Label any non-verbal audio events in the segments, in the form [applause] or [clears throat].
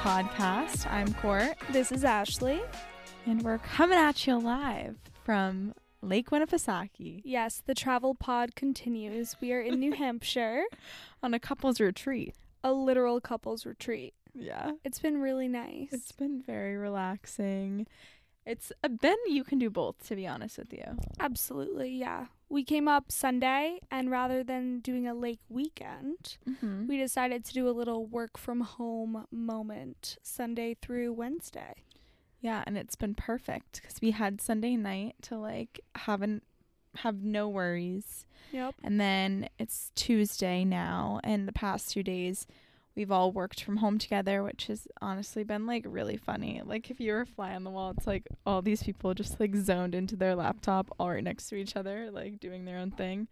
podcast. I'm Court, This is Ashley. and we're coming at you live from Lake Winnipesaukee Yes, the travel pod continues. We are in New [laughs] Hampshire, on a couple's retreat. a literal couples retreat. Yeah. It's been really nice. It's been very relaxing. It's been you can do both, to be honest with you. Absolutely, yeah. We came up Sunday, and rather than doing a lake weekend, Mm-hmm. we decided to do a little work from home moment Sunday through Wednesday. Yeah, and it's been perfect because we had Sunday night to like haven't have no worries. Yep. And then it's Tuesday now, and the past two days we've all worked from home together, which has honestly been like really funny. Like if you were a fly on the wall, it's like all these people just like zoned into their laptop all right next to each other, like doing their own thing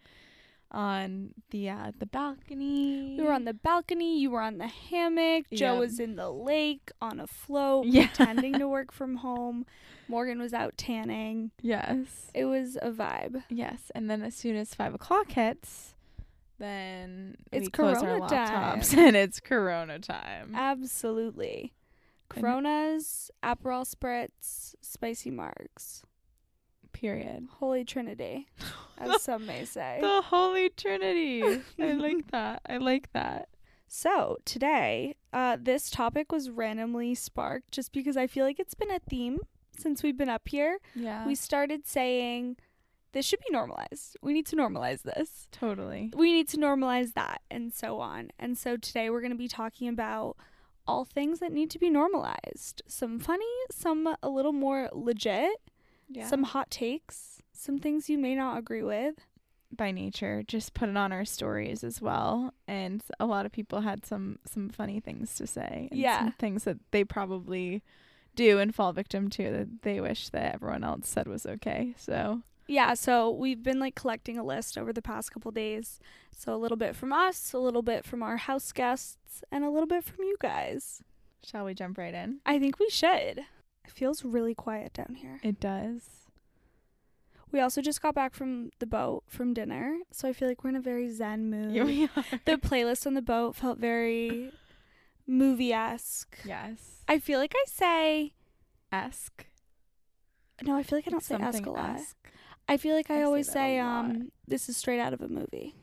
on the uh the balcony. We were on the balcony, you were on the hammock, Joe Yep. was in the lake on a float, [laughs] Yeah. pretending to work from home. Morgan was out tanning. Yes. It was a vibe. Yes. And then as soon as five o'clock hits, then It's we close our Corona time. and it's Corona time. Absolutely. Coronas, Aperol Spritz, spicy margs. Period. Holy Trinity, as [laughs] some may say. The Holy Trinity. I [laughs] like that. I like that. So, today, uh, this topic was randomly sparked just because I feel like it's been a theme since we've been up here. Yeah. We started saying this should be normalized. We need to normalize this. totally. We need to normalize that, and so on. And so, today we're going to be talking about all things that need to be normalized. Some funny, some a little more legit. Yeah. some hot takes, some things you may not agree with. by nature just put it on our stories as well and a lot of people had some some funny things to say and Yeah. some things that they probably do and fall victim to that they wish that everyone else said was okay so Yeah, so we've been like collecting a list over the past couple days. So a little bit from us, a little bit from our house guests, and a little bit from you guys. shall we jump right in I think we should. It feels really quiet down here. it does We also just got back from the boat from dinner, so I feel like we're in a very zen mood. here we are the playlist on the boat felt very movie esque. yes I feel like I say esque no, I feel like I don't say esque a lot. esque, I feel like I, I always a say, um, this is straight out of a movie.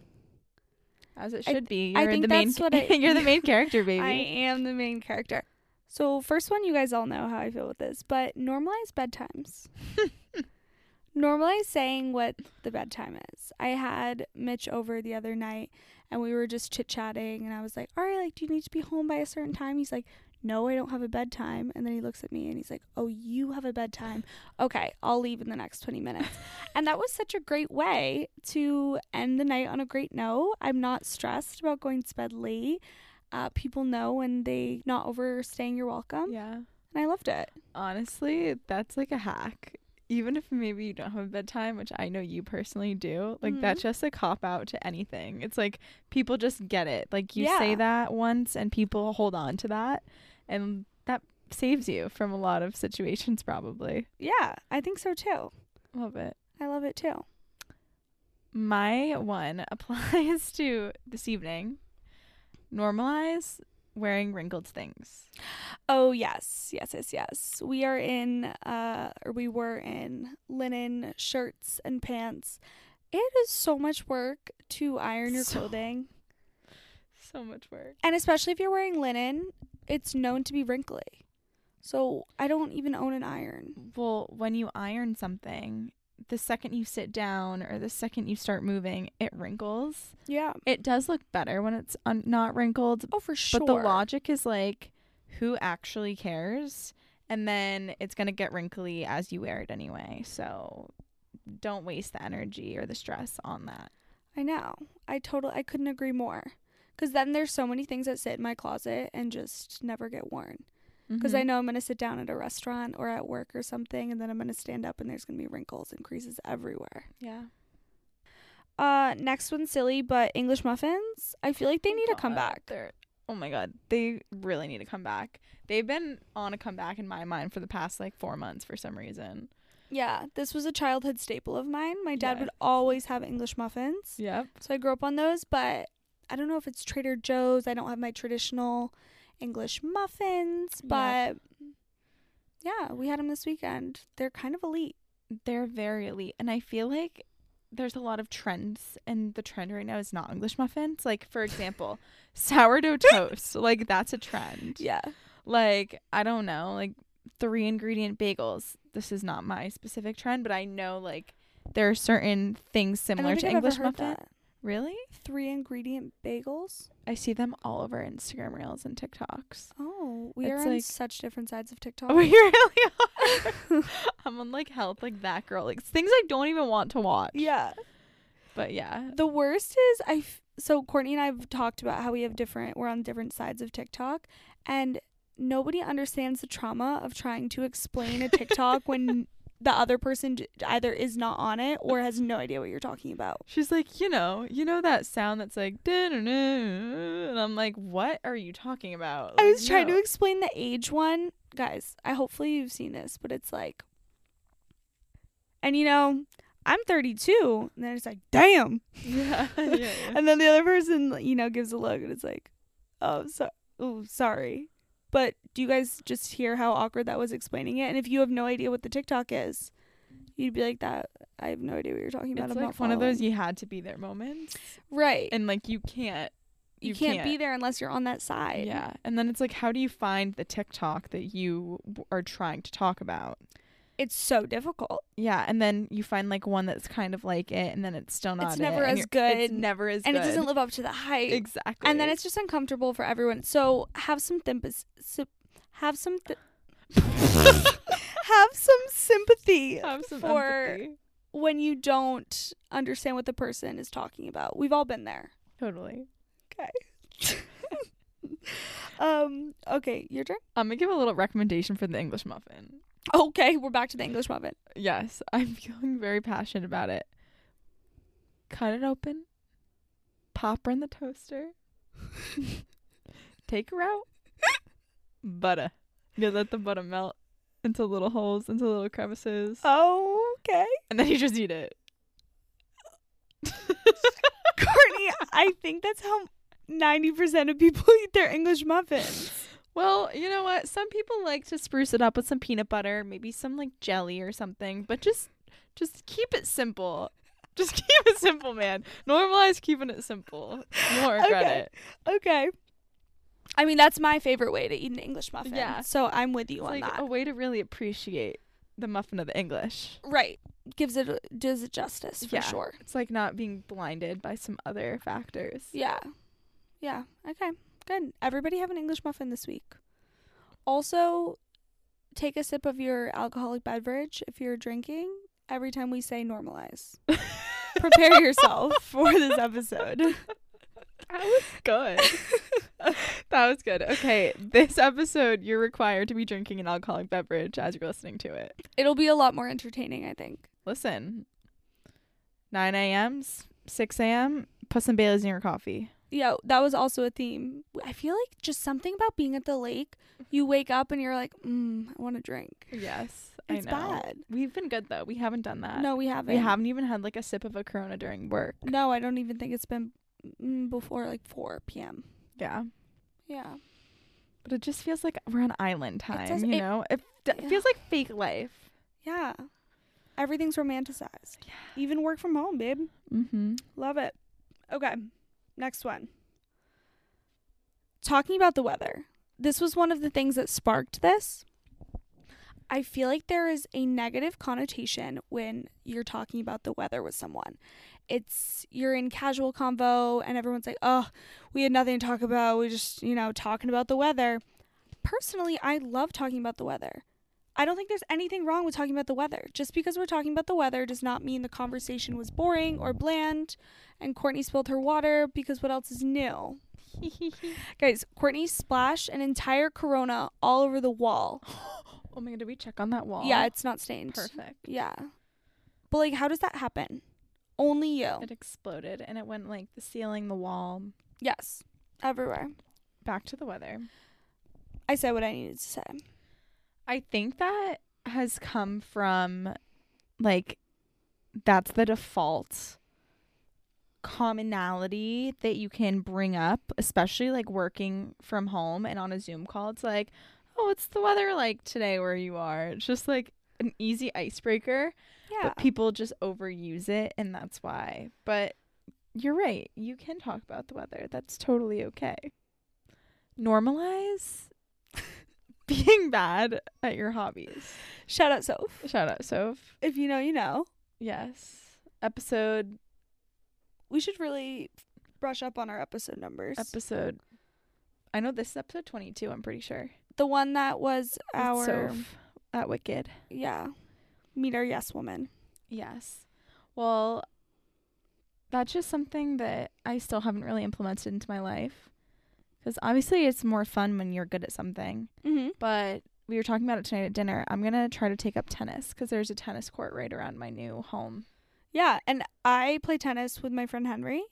as it I should be I you're think the main that's what I- [laughs] you're the main character [laughs] baby I am the main character. So, first one, you guys all know how I feel with this, but normalize bedtimes. [laughs] normalize saying what the bedtime is. I had Mitch over the other night and we were just chit chatting, and I was like, All right, like, do you need to be home by a certain time? He's like, No, I don't have a bedtime. And then he looks at me and he's like, Oh, you have a bedtime. Okay, I'll leave in the next 20 minutes. [laughs] and that was such a great way to end the night on a great note. I'm not stressed about going to bed late uh, people know when they not overstaying your welcome, yeah and I loved it. honestly that's like a hack even if maybe you don't have a bedtime which i know you personally do like that's Mhm. just a cop out to anything it's like people just get it like you Yeah. say that once and people hold on to that and that saves you from a lot of situations probably Yeah, I think so too. love it I love it too. my one [laughs] applies to this evening normalize wearing wrinkled things Oh yes, yes, yes, yes. We are in, uh, or we were in linen shirts and pants. It is so much work to iron your So- clothing, [laughs] so much work and especially if you're wearing linen, it's known to be wrinkly. So I don't even own an iron. well when you iron something the second you sit down or the second you start moving it wrinkles Yeah. it does look better when it's un- not wrinkled Oh, for sure. but the logic is like who actually cares and then it's going to get wrinkly as you wear it anyway so don't waste the energy or the stress on that I know. I totally I couldn't agree more. Cuz then there's so many things that sit in my closet and just never get worn. Cuz I Mhm. know I'm going to sit down at a restaurant or at work or something and then I'm going to stand up and there's going to be wrinkles and creases everywhere. yeah Uh next one silly but English muffins. I feel like they need to come God, back. they're oh my god they really need to come back they've been on a comeback in my mind for the past like four months for some reason Yeah, this was a childhood staple of mine. My dad would always have English muffins. yep So I grew up on those, but I don't know if it's Trader Joe's. I don't have my traditional English muffins, but yeah, we had them this weekend. They're kind of elite. They're very elite. And I feel like there's a lot of trends and the trend right now is not English muffins. Like for example, [laughs] sourdough toast. Like that's a trend. Yeah. Like, I don't know, like three ingredient bagels. This is not my specific trend, but I know like there are certain things similar to English muffin. that. Really? Three ingredient bagels. I see them all over Instagram reels and TikToks. Oh, we It's are on like- such different sides of [laughs] TikTok. We really are. [laughs] [laughs] I'm on like health, like that girl, like things I don't even want to watch. yeah. But yeah, The worst is I. F- so Courtney and I have talked about how we have different. We're on different sides of TikTok, and nobody understands the trauma of trying to explain a TikTok when the other person either is not on it or has no idea what you're talking about. she's like, you know, you know that sound that's like, and I'm like, what are you talking about? I was trying to explain the age one, guys. I hopefully you've seen this, but it's like, and you know, I'm 32, and then it's like, damn, [laughs] yeah, yeah, yeah. [laughs] and then the other person, you know, gives a look, and it's like, oh, so, oh, sorry. But do you guys just hear how awkward that was explaining it? And if you have no idea what the TikTok is, you'd be like, that. I have no idea what you're talking about. It's I'm like not one of those you had to be there moments, right. and like you can't, you, you can't, can't. be there unless you're on that side. yeah. And then it's like, how do you find the TikTok that you w- are trying to talk about? It's so difficult. Yeah, and then you find like one that's kind of like it, and then it's still not. It's never and as you're- It's good, never as And good. it doesn't live up to the hype. exactly. and then it's just uncomfortable for everyone. So have some thimpus, have some th- [laughs] have some sympathy have some for empathy. when you don't understand what the person is talking about. We've all been there. Totally. Okay. [laughs] um. Okay, your turn. I'm gonna give a little recommendation for the English muffin. Okay, we're back to the English muffin. Yes, [laughs] I'm feeling very passionate about it. Cut it open, pop her in the toaster, take her out, butter. You let the butter melt into little holes, into little crevices, Oh, okay. and then you just eat it. Courtney, I think that's how ninety percent of people eat their English muffins. Well, you know what? Some people like to spruce it up with some peanut butter, maybe some like jelly or something, but just just keep it simple. Just [laughs] keep it simple, man. Normalize keeping it simple. You won't regret Okay. it. Okay. I mean, that's my favorite way to eat an English muffin. Yeah. So I'm with you It's on like that. a way to really appreciate the muffin of the English. Right. Gives it does it justice for Yeah. sure. It's like not being blinded by some other factors. Yeah. Yeah. Okay. Good. Everybody have an English muffin this week. Also, take a sip of your alcoholic beverage if you're drinking every time we say normalize. [laughs] Prepare yourself for this episode. That was good. that was good. Okay, this episode you're required to be drinking an alcoholic beverage as you're listening to it. It'll be a lot more entertaining, I think. Listen, 9 a.m., 6 a.m., put some Baileys in your coffee. Yeah, that was also a theme. I feel like just something about being at the lake. You wake up and you're like, mm, I want to drink. Yes, It's I know. bad. We've been good though. We haven't done that. No, we haven't. we haven't even had like a sip of a Corona during work. No, I don't even think it's been mm, before like 4 p.m. Yeah, Yeah. but it just feels like we're on island time. does- you it- know, it d- yeah. feels like fake life. Yeah. Everything's romanticized. Even work from home, babe. Mm-hmm. Love it. Okay. Next one. Talking about the weather. This was one of the things that sparked this. I feel like there is a negative connotation when you're talking about the weather with someone. It's you're in casual convo and everyone's like, "Oh, we had nothing to talk about. We just, you know, talking about the weather." Personally, I love talking about the weather. I don't think there's anything wrong with talking about the weather. Just because we're talking about the weather does not mean the conversation was boring or bland and Courtney spilled her water because what else is new? [laughs] Guys, Courtney splashed an entire corona all over the wall. [gasps] oh my god, did we check on that wall? Yeah, it's not stained. perfect. Yeah. But like how does that happen? Only you. It exploded and it went like the ceiling, the wall, Yes. Everywhere. back to the weather. I said what I needed to say. I think that has come from like that's the default commonality that you can bring up, especially like working from home and on a Zoom call. It's like, oh, what's the weather like today where you are? It's just like an easy icebreaker, Yeah. but people just overuse it, and that's why. But you're right. You can talk about the weather. That's totally okay. Normalize being bad at your hobbies. Shout out Soph. Shout out, Soph. If you know, you know. Yes. Episode We should really brush up on our episode numbers. episode. I know this is episode 22, I'm pretty sure. the one that was With our Soph at Wicked. yeah. Meet our yes woman. Yes. Well, that's just something that I still haven't really implemented into my life. Because obviously it's more fun when you're good at something. Mm-hmm. But we were talking about it tonight at dinner. I'm going to try to take up tennis because there's a tennis court right around my new home. Yeah, and I play tennis with my friend Henry,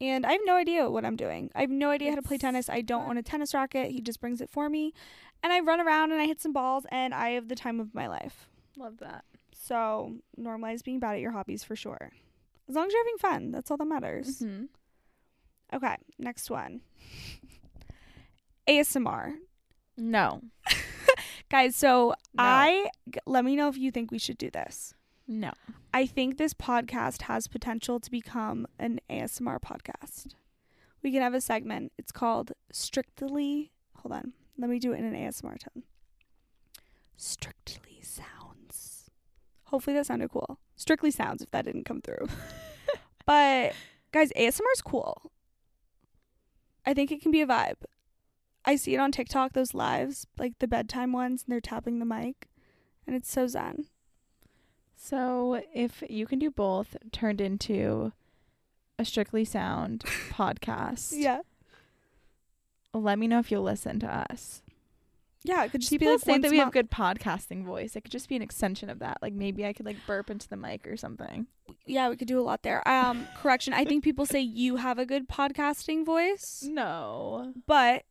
and I have no idea what I'm doing. I have no idea how to play tennis. I don't own a tennis racket. He just brings it for me, and I run around and I hit some balls, and I have the time of my life. Love that. So normalize being bad at your hobbies for sure. As long as you're having fun, that's all that matters. hmm Okay, next one. [laughs] ASMR. No. [laughs] Guys, so No. I let me know if you think we should do this. No. I think this podcast has potential to become an ASMR podcast. We can have a segment. It's called Strictly. Hold on. Let me do it in an ASMR tone. Strictly Sounds. Hopefully that sounded cool. Strictly Sounds if that didn't come through. [laughs] but guys, ASMR is cool. I think it can be a vibe. I see it on TikTok, those lives, like the bedtime ones, and they're tapping the mic. And it's so zen. So if you can do both, turned into a strictly sound [laughs] podcast. Yeah. Let me know if you'll listen to us. Yeah, it could just People be like say that a we have good podcasting voice. It could just be an extension of that. Like maybe I could like burp into the mic or something. Yeah, we could do a lot there. Um, correction. I think people say you have a good podcasting voice, [laughs] No. but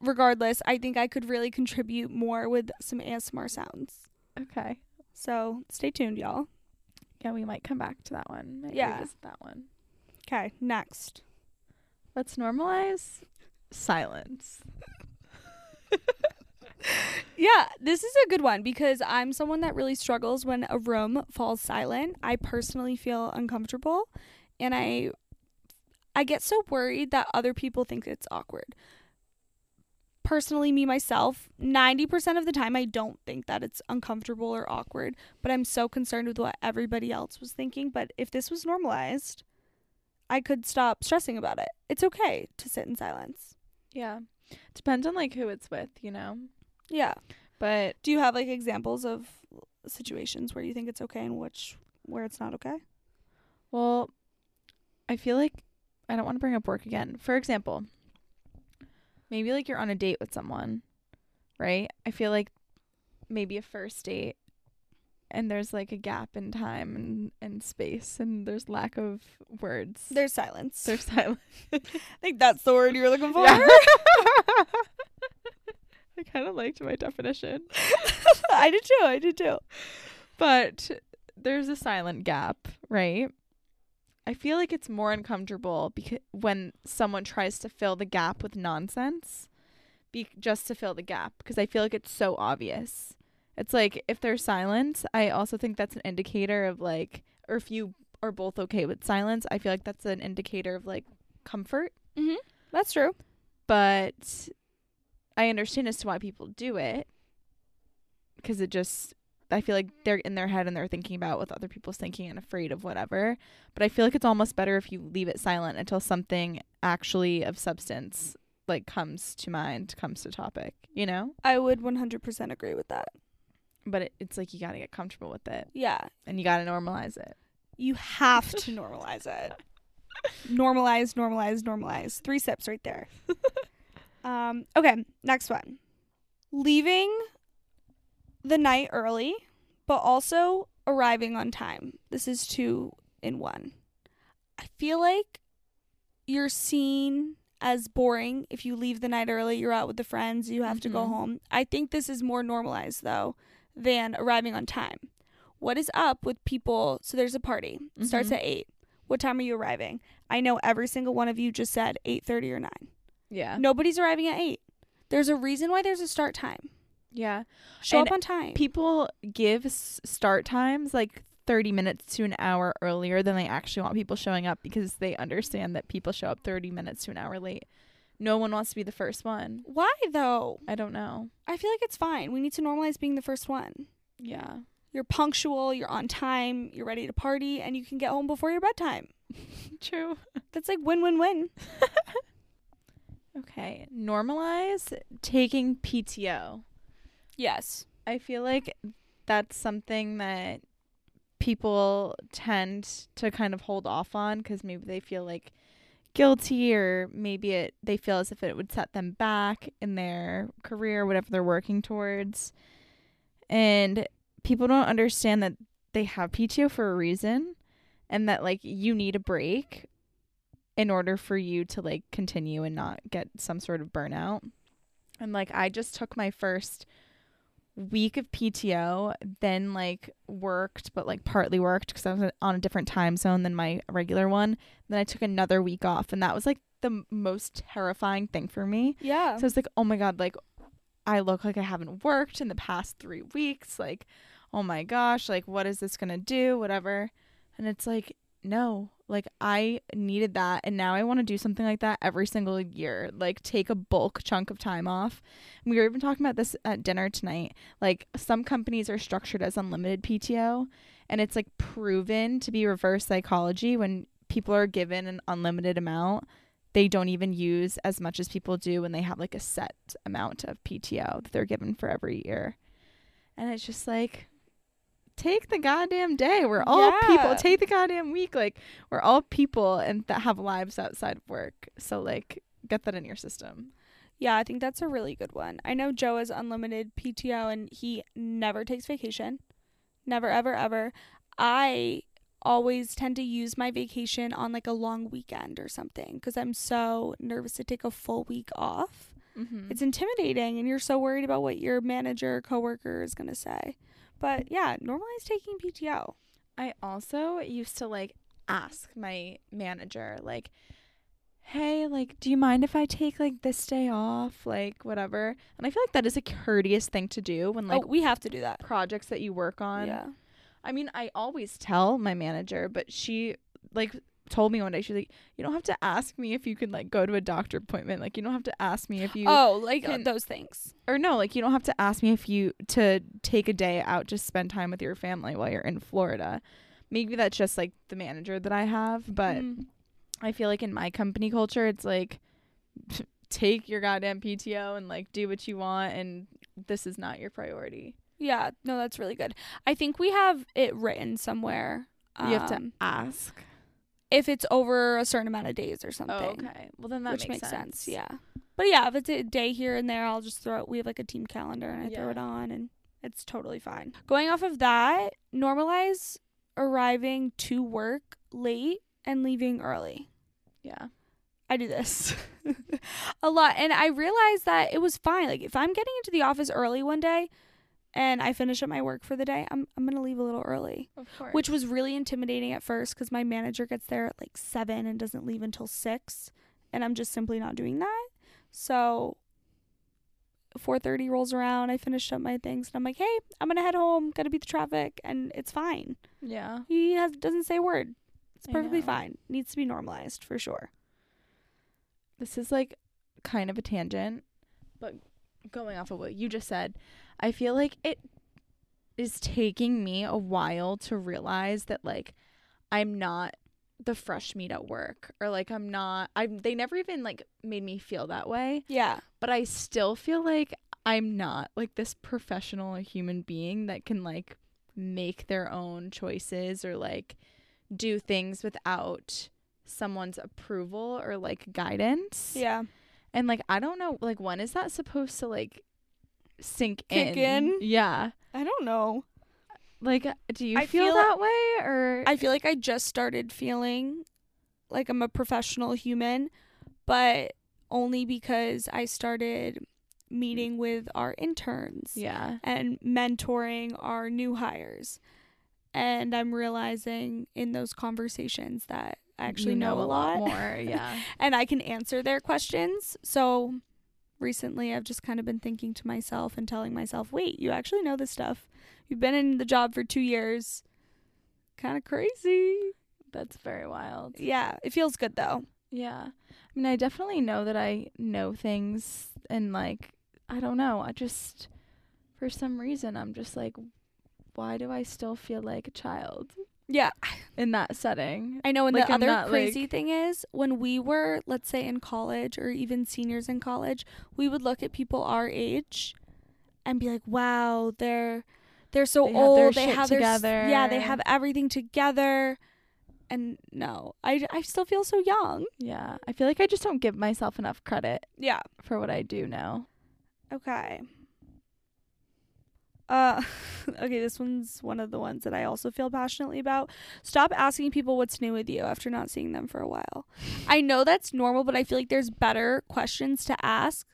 regardless, I think I could really contribute more with some ASMR sounds. Okay. So stay tuned, y'all. Yeah, we might come back to that one. Might Yeah. that one. Okay, next. Let's normalize silence. [laughs] Yeah, this is a good one because I'm someone that really struggles when a room falls silent. I personally feel uncomfortable and I I get so worried that other people think it's awkward. Personally, me myself, 90% of the time I don't think that it's uncomfortable or awkward, but I'm so concerned with what everybody else was thinking, but if this was normalized, I could stop stressing about it. It's okay to sit in silence. Yeah. Depends on like who it's with, you know. Yeah. But Do you have like examples of situations where you think it's okay and which where it's not okay? well, I feel like I don't want to bring up work again. For example, maybe like you're on a date with someone, right? I feel like maybe a first date and there's like a gap in time and, and space and there's lack of words. There's silence. There's silence. [laughs] I think that's the word you were looking for. Yeah. [laughs] [laughs] I kind of liked my definition. I did too. I did too. But there's a silent gap, right? I feel like it's more uncomfortable because when someone tries to fill the gap with nonsense, be just to fill the gap because I feel like it's so obvious. It's like if there's silence, I also think that's an indicator of like, or if you are both okay with silence, I feel like that's an indicator of like comfort. Mhm. That's true. But I understand as to why people do it because it just I feel like they're in their head and they're thinking about what other people's thinking and afraid of whatever. But I feel like it's almost better if you leave it silent until something actually of substance like comes to mind, comes to topic, you know? I would 100% agree with that. But it, it's like you got to get comfortable with it Yeah. and you got to normalize it. You have to normalize it. [laughs] normalize, normalize, normalize. Three steps right there. [laughs] um, okay, next one. Leaving the night early, but also arriving on time. This is two in one. I feel like you're seen as boring if you leave the night early, you're out with the friends, you have to go Mhm. home. I think this is more normalized though than arriving on time. What is up with people? So there's a party, starts Mhm. at 8. What time are you arriving? I know every single one of you just said 8:30 or 9. Yeah. Nobody's arriving at 8. There's a reason why there's a start time. Yeah. Show And up on time. People give s- start times like 30 minutes to an hour earlier than they actually want people showing up because they understand that people show up 30 minutes to an hour late. No one wants to be the first one. why though? I don't know. I feel like it's fine. We need to normalize being the first one. Yeah. You're punctual, you're on time, you're ready to party, and you can get home before your bedtime. [laughs] True. [laughs] That's like win win win. [laughs] Okay. Normalize taking PTO. Yes. I feel like that's something that people tend to kind of hold off on because maybe they feel like guilty or maybe it they feel as if it would set them back in their career whatever they're working towards and people don't understand that they have PTO for a reason and that like you need a break in order for you to like continue and not get some sort of burnout and like I just took my first week of PTO, then like worked, but like partly worked because I was on a different time zone than my regular one. Then I took another week off, and that was like the m- most terrifying thing for me. Yeah. So I was like, oh my God, like I look like I haven't worked in the past three weeks. Like, oh my gosh, like what is this going to do? Whatever. And it's like, no, like I needed that. And now I want to do something like that every single year. Like take a bulk chunk of time off. And we were even talking about this at dinner tonight. Like some companies are structured as unlimited PTO. And it's like proven to be reverse psychology when people are given an unlimited amount they don't even use as much as people do when they have like a set amount of PTO that they're given for every year. And it's just like take the goddamn day. We're all people. Take the goddamn week. Like we're all people and that have lives outside of work. So like get that in your system. Yeah, I think that's a really good one. I know Joe has unlimited PTO and he never takes vacation. Never, ever, ever. I always tend to use my vacation on like a long weekend or something because I'm so nervous to take a full week off. Mm-hmm. It's intimidating and you're so worried about what your manager or coworker is going to say. But yeah, normalize taking PTO. I also used to like ask my manager like hey like do you mind if I take like this day off like whatever and I feel like that is a courteous thing to do when like oh, we have to do that. projects that you work on Yeah. I mean I always tell my manager but she like told me one day she's like you don't have to ask me if you can like go to a doctor appointment like you don't have to ask me if you Oh, like uh, can- those things. or no, like you don't have to ask me if you to take a day out to spend time with your family while you're in Florida. Maybe that's just like the manager that I have, but Mm. I feel like in my company culture it's like [laughs] take your goddamn PTO and like do what you want and this is not your priority. Yeah, no, that's really good. I think we have it written somewhere. you have to um, ask. If it's over a certain amount of days or oh, something. Oh, okay. Well then that which makes, makes sense. Yeah. But yeah, if it's a day here and there, I'll just throw it. We have like a team calendar and I throw it on and it's totally fine. Going off of that, normalize arriving to work late and leaving early. Yeah. I do this [laughs] a lot. And I realized that it was fine. Like if I'm getting into the office early one day and I finish up my work for the day, I'm I'm going to leave a little early Of course. which was really intimidating at first because my manager gets there at like seven and doesn't leave until six, and I'm just simply not doing that. So, four thirty rolls around, I finished up my things, and I'm like, "Hey, I'm gonna head home. Gotta beat the traffic, and it's fine." Yeah. He has doesn't say a word. It's perfectly fine. Needs to be normalized for sure. this is like kind of a tangent, but going off of what you just said, I feel like it is taking me a while to realize that like I'm not the fresh meat at work or like I'm not I they never even like made me feel that way, Yeah, but I still feel like I'm not like this professional human being that can like make their own choices or like do things without someone's approval or like guidance. yeah. And like I don't know like when is that supposed to like sink Kick in? in? Yeah. I don't know. Like do you I feel, feel- that way or I feel like I just started feeling like I'm a professional human, but only because I started meeting with our interns Yeah. and mentoring our new hires. And I'm realizing in those conversations that I actually you know, a lot, more. Yeah. [laughs] and I can answer their questions. So recently I've just kind of been thinking to myself and telling myself, "Wait, you actually know this stuff. You've been in the job for 2 years." Kind of crazy. That's very wild. Yeah, it feels good though. Yeah. I mean, I definitely know that I know things and like I don't know. I just for some reason I'm just like why do I still feel like a child Yeah, [sighs] in that setting? I know. And Like, the I'm other not, crazy like- thing is when we were, let's say, in college or even seniors in college, we would look at people our age and be like, "Wow, they're they're so They have their old. They shit have their s- yeah, they have everything together." And no, I I still feel so young. Yeah. I feel like I just don't give myself enough credit Yeah. for what I do now. Okay. Uh, [laughs] okay, this one's one of the ones that I also feel passionately about. Stop asking people what's new with you after not seeing them for a while. I know that's normal, but I feel like there's better questions to ask.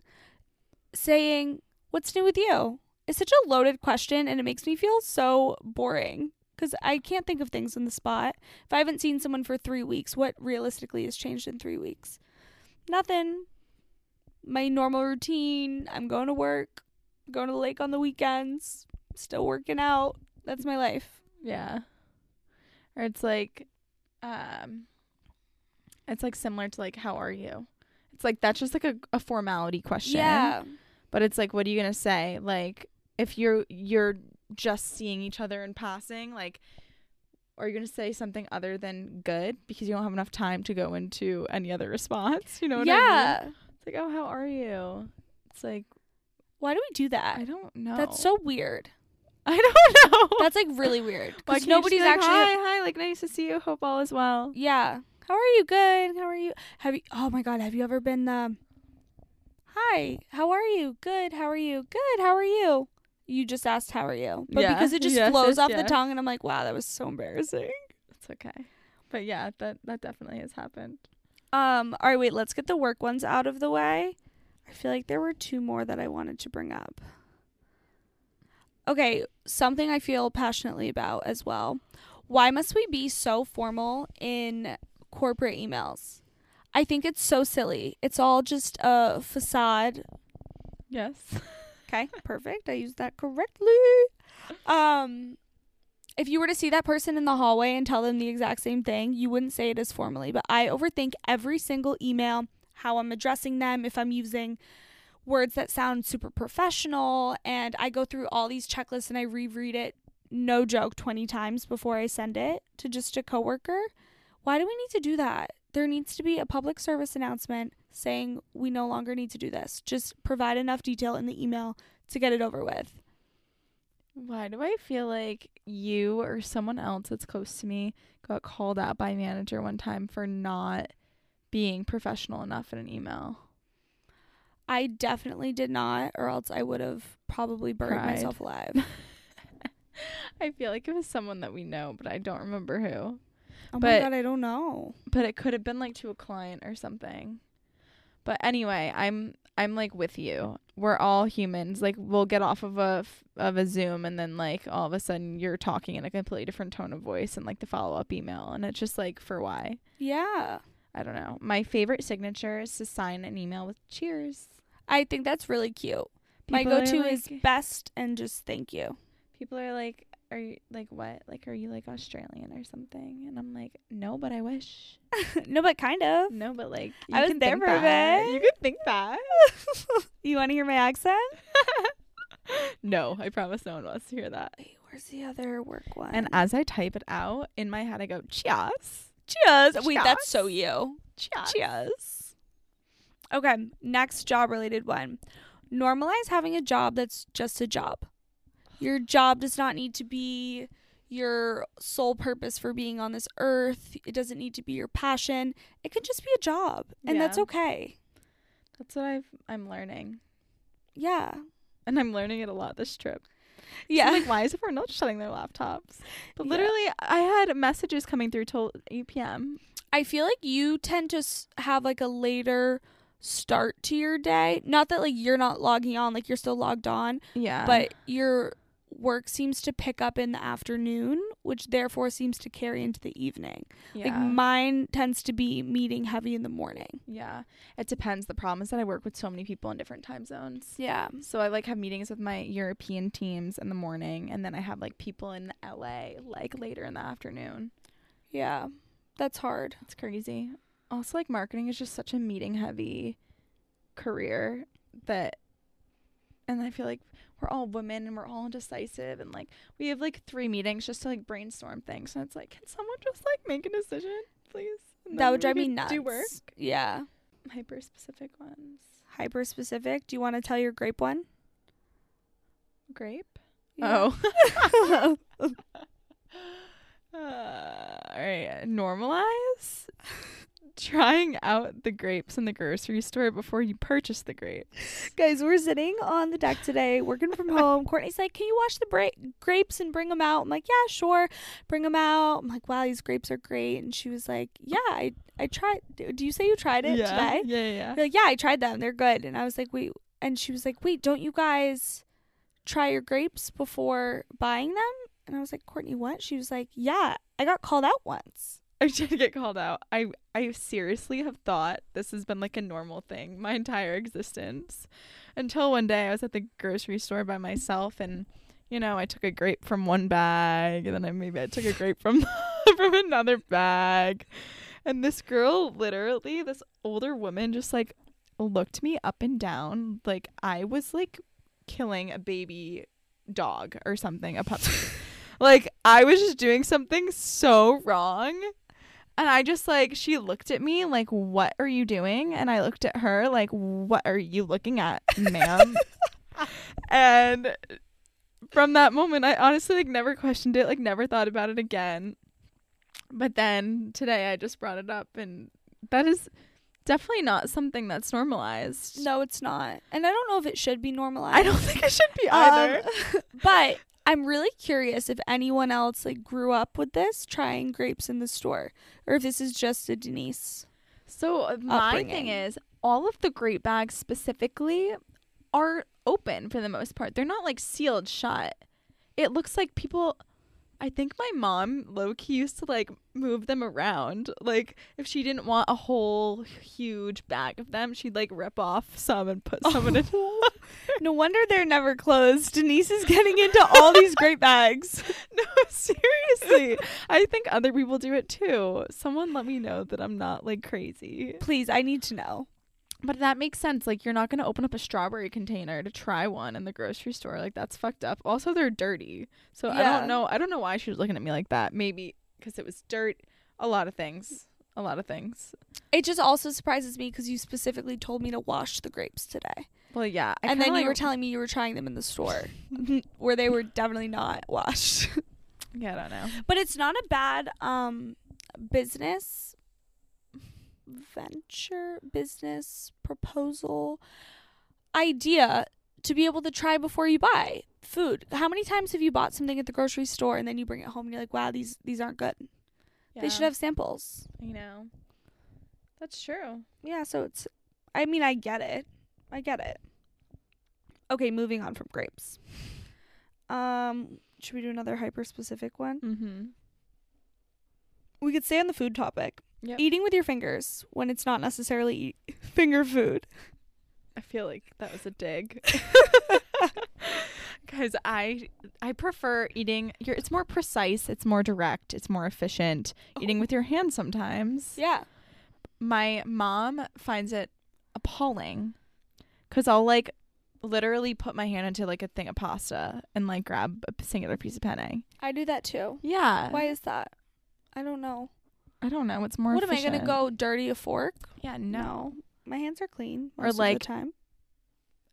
Saying, What's new with you? is such a loaded question and it makes me feel so boring because I can't think of things on the spot. If I haven't seen someone for three weeks, what realistically has changed in three weeks? Nothing. My normal routine. I'm going to work, going to the lake on the weekends, still working out. That's my life. Yeah. Or it's like um it's like similar to like how are you? It's like that's just like a, a formality question. Yeah. But it's like what are you going to say? Like if you're you're just seeing each other in passing, like are you going to say something other than good because you don't have enough time to go into any other [laughs] response? You know what I mean? yeah. It's like, "Oh, how are you?" It's like, Why do we do that? I don't know. That's so weird. [laughs] I don't [laughs] know. That's like really weird. Why Because can't you just be nobody's like, actually. hi, hi, like nice to see you. Hope all is well. Yeah. How are you? Good. How are you? Have you? Oh my God. Have you ever been? Um, Hi. How are you? Good. How are you? Good. How are you? You just asked how are you, but Yeah. because it just Yes, flows yes, off the tongue, and I'm like, wow, that was so embarrassing. It's okay. But yeah, that that definitely has happened. Um. All right. Wait. Let's get the work ones out of the way. I feel like there were two more that I wanted to bring up. Okay, something I feel passionately about as well. Why must we be so formal in corporate emails? I think it's so silly. It's all just a facade. Yes. [laughs] Okay, [laughs] perfect. I used that correctly. Um if you were to see that person in the hallway and tell them the exact same thing, you wouldn't say it as formally, but I overthink every single email, how I'm addressing them, if I'm using words that sound super professional, and I go through all these checklists and I reread it no joke 20 times before I send it to just a coworker. Why do we need to do that? There needs to be a public service announcement saying we no longer need to do this. Just provide enough detail in the email to get it over with. Why do I feel like you or someone else that's close to me got called out by manager one time for not being professional enough in an email? I definitely did not, or else I would have probably buried Cried. myself alive. [laughs] [laughs] I feel like it was someone that we know, but I don't remember who. Oh my god, I don't know. But it could have been like to a client or something. But anyway, I'm I'm like with you. We're all humans. Like we'll get off of a f- of a Zoom and then like all of a sudden you're talking in a completely different tone of voice and like the follow up email and it's just like for why? Yeah. I don't know. My favorite signature is to sign an email with cheers. I think that's really cute. My People are go to is best and just thank you. people are like, "Are you like what? Like, are you like Australian or something?" And I'm like, "No, but I wish." [laughs] no, but kind of. No, but like, you I was can there think for a bit. You could think that. [laughs] You want to hear my accent? [laughs] no, I promise no one wants to hear that. Wait, where's the other work one? And as I type it out in my head, I go, "Cheers, cheers. Wait, that's so you. cheers." Cheers. Okay, next job related one. Normalize having a job that's just a job. Your job does not need to be your sole purpose for being on this earth. It doesn't need to be your passion. It can just be a job, and that's okay. That's what I've I'm learning, Yeah. and I'm learning it a lot this trip. Yeah. Like, why is everyone not shutting their laptops? But Yeah. literally, I had messages coming through till 8 p.m. I feel like you tend to have like a later start to your day. Not that like you're not logging on, like you're still logged on, Yeah, but you're work seems to pick up in the afternoon, which therefore seems to carry into the evening. Yeah. Like mine tends to be meeting heavy in the morning. yeah. It depends. The problem is that I work with so many people in different time zones. Yeah. So I like have meetings with my European teams in the morning and then I have like people in LA like later in the afternoon. Yeah. That's hard. It's crazy. Also like marketing is just such a meeting heavy career that and I feel like we're all women and we're all indecisive and like we have like three meetings just to like brainstorm things and it's like can someone just like make a decision please And that would drive me [laughs] nuts. do work Yeah. hyper specific ones Hyper specific. Do you want to tell your grape one? grape Yeah. oh [laughs] [laughs] uh, all right normalize trying out the grapes in the grocery store before you purchase the grapes Guys, we're sitting on the deck today, working from [laughs] home. Courtney's like, "Can you wash the bra- grapes and bring them out?" I'm like, "Yeah, sure, bring them out." I'm like, "Wow, these grapes are great." And she was like, "Yeah, I I tried. Do you say you tried it yeah today?" yeah yeah You're like, "Yeah, I tried them. They're good." And I was like, "Wait." And she was like, "Wait, don't you guys try your grapes before buying them?" And I was like, "Courtney, what?" She was like, "Yeah, I got called out once." I did get called out. I I seriously have thought this has been like a normal thing my entire existence. Until one day I was at the grocery store by myself and you know, I took a grape from one bag and then I maybe I took a grape from [laughs] from another bag. And this girl literally, this older woman just like looked me up and down like I was like killing a baby dog or something, a puppy. [laughs] like I was just doing something so wrong. And I just like she looked at me like, "What are you doing?" And I looked at her like, "What are you looking at, ma'am?" [laughs] and from that moment, I honestly like never questioned it, like never thought about it again. But then today, I just brought it up, and that is definitely not something that's normalized. No, it's not. And I don't know if it should be normalized. I don't think it should be either. Um, [laughs] but I'm really curious if anyone else like grew up with this trying grapes in the store, or if this is just a Denise. So uh, my upbringing. thing is, all of the grape bags specifically are open for the most part. They're not like sealed shut. It looks like people. I think my mom low key used to like move them around. Like if she didn't want a whole huge bag of them, she'd like rip off some and put some in. Oh. A. [laughs] No wonder they're never closed. Denise is getting into all these great bags. [laughs] no, seriously. I think other people do it too. Someone let me know that I'm not like crazy. Please, I need to know. But that makes sense. Like you're not gonna open up a strawberry container to try one in the grocery store. Like that's fucked up. Also, they're dirty. So I Yeah. don't know. I don't know why she was looking at me like that. Maybe because it was dirt. A lot of things. A lot of things. It just also surprises me because you specifically told me to wash the grapes today, Well, yeah. I and then kinda you like- were telling me you were trying them in the store, [laughs] where they were definitely not washed. [laughs] Yeah, I don't know. but it's not a bad um business venture business proposal idea to be able to try before you buy food. How many times have you bought something at the grocery store and then you bring it home and you're like wow these these aren't good. They should have samples. You know. That's true. yeah so it's i mean i get it. I get it. Okay moving on from grapes. Um should we do another hyper specific one? Mm-hmm. we could stay on the food topic Yep. eating with your fingers when it's not necessarily eat- [laughs] finger food. I feel like that was a dig. [laughs] [laughs] Cuz I I prefer eating your it's more precise, it's more direct, it's more efficient. Eating Oh. with your hands sometimes. Yeah. My mom finds it appalling cuz I'll like literally put my hand into like a thing of pasta and like grab a singular piece of penne. I do that too. Yeah. Why is that? I don't know. I don't know, it's more what am I going to go dirty a fork? Yeah, no. My hands are clean Or like- of the time.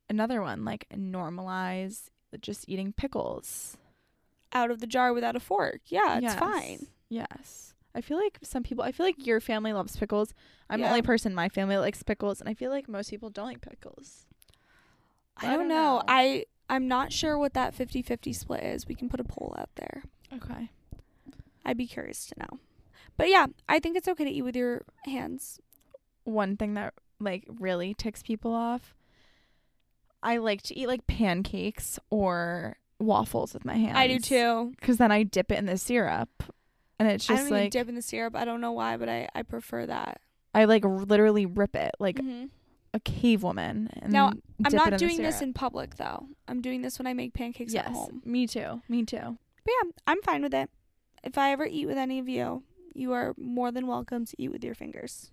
Another one like normalize just eating pickles. Out of the jar without a fork. Yeah, it's Yes. fine. Yes. I feel like some people I feel like your family loves pickles. I'm the only person in my family that likes pickles and I feel like most people don't like pickles. I don't, know. I I'm not sure what that 50-50 split is. We can put a poll out there. Okay. I'd be curious to know. But yeah, I think it's okay to eat with your hands. One thing that like really ticks people off. I like to eat like pancakes or waffles with my hands. I do too. Because then I dip it in the syrup, and it's I just don't even like dip in the syrup. I don't know why, but I I prefer that. I like r- literally rip it like Mhm. a cave woman. And Now, I'm not in doing this in public though. I'm doing this when I make pancakes yes, at home. me too. Me too. But yeah, I'm fine with it. If I ever eat with any of you, you are more than welcome to eat with your fingers.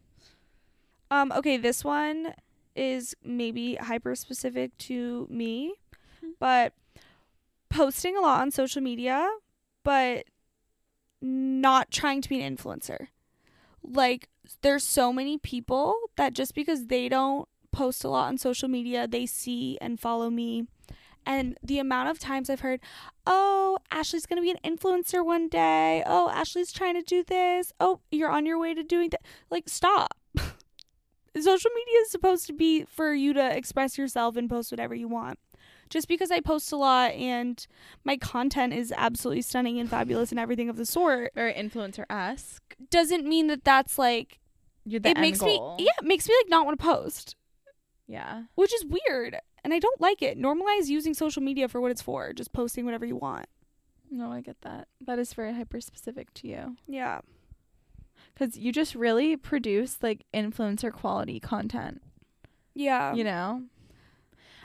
Um, okay, this one is maybe hyper specific to me, Hmm. but posting a lot on social media, but not trying to be an influencer. Like, there's so many people that just because they don't post a lot on social media, they see and follow me. And the amount of times I've heard, oh, Ashley's going to be an influencer one day. Oh, Ashley's trying to do this. Oh, you're on your way to doing that. Like, stop. [laughs] Social media is supposed to be for you to express yourself and post whatever you want. Just because I post a lot and my content is absolutely stunning and fabulous and everything of the sort Very influencer esque. doesn't mean that that's like You're the it makes goal. me yeah, it makes me like not want to post, Yeah. which is weird. And I don't like it. Normalize using social media for what it's for, just posting whatever you want. No, I get that. That is very hyper specific to you. Yeah. Because you just really produce like influencer quality content, Yeah. you know?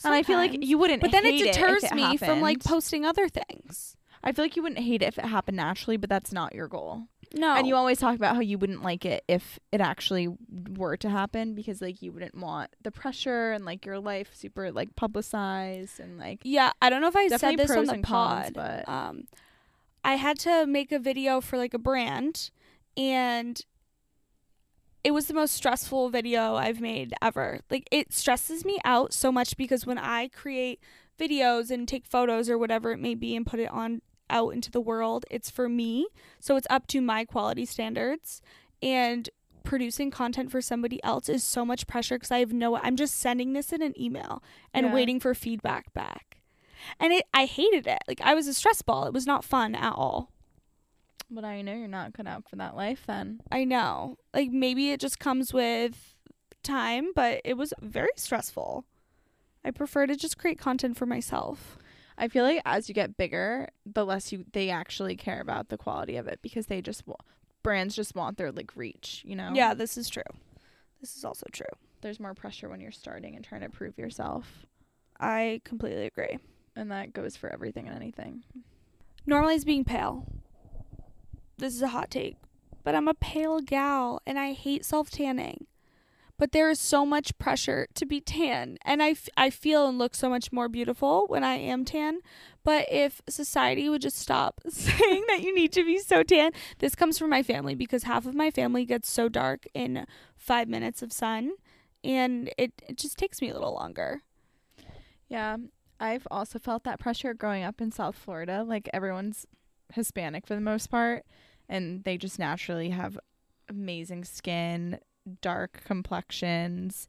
And I feel like you wouldn't But then it deters it me from like posting other things. I feel like you wouldn't hate it if it happened naturally, but that's not your goal. No. And you always talk about how you wouldn't like it if it actually were to happen because like you wouldn't want the pressure and like your life super like publicized and like Yeah, I don't know if I said this on the and cons, pod. but um I had to make a video for like a brand and it was the most stressful video I've made ever. Like it stresses me out so much because when I create videos and take photos or whatever it may be and put it on out into the world, it's for me. So it's up to my quality standards and producing content for somebody else is so much pressure cuz I have no I'm just sending this in an email and Yeah. waiting for feedback back. And it I hated it. Like I was a stress ball. It was not fun at all. but I know you're not cut out for that life then. I know. Like maybe it just comes with time, but it was very stressful. I prefer to just create content for myself. I feel like as you get bigger, the less you they actually care about the quality of it because they just wa- brands just want their like reach, you know. Yeah, this is true. This is also true. There's more pressure when you're starting and trying to prove yourself, I completely agree. and that goes for everything and anything. Normalize being pale. This is a hot take, but I'm a pale gal and I hate self tanning. But there is so much pressure to be tan, and I, f- I feel and look so much more beautiful when I am tan. But if society would just stop [laughs] saying that you need to be so tan, this comes from my family because half of my family gets so dark in five minutes of sun, and it, it just takes me a little longer. Yeah, I've also felt that pressure growing up in South Florida. Like everyone's Hispanic for the most part, and they just naturally have amazing skin, dark complexions.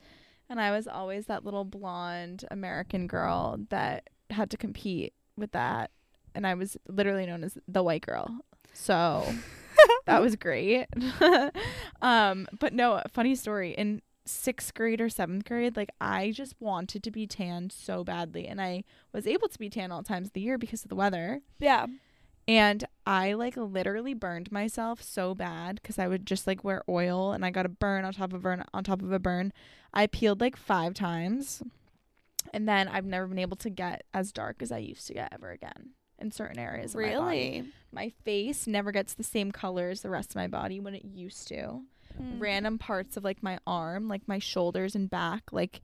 And I was always that little blonde American girl that had to compete with that. And I was literally known as the white girl. So [laughs] that was great. [laughs] um, but no, funny story. In sixth grade or seventh grade, like I just wanted to be tan so badly. And I was able to be tan all times of the year because of the weather. Yeah. And I like literally burned myself so bad because I would just like wear oil and I got a burn on top of a burn on top of a burn. I peeled like five times. And then I've never been able to get as dark as I used to get ever again in certain areas of my body. Really? My face never gets the same color as the rest of my body when it used to. Mm. Random parts of like my arm, like my shoulders and back, like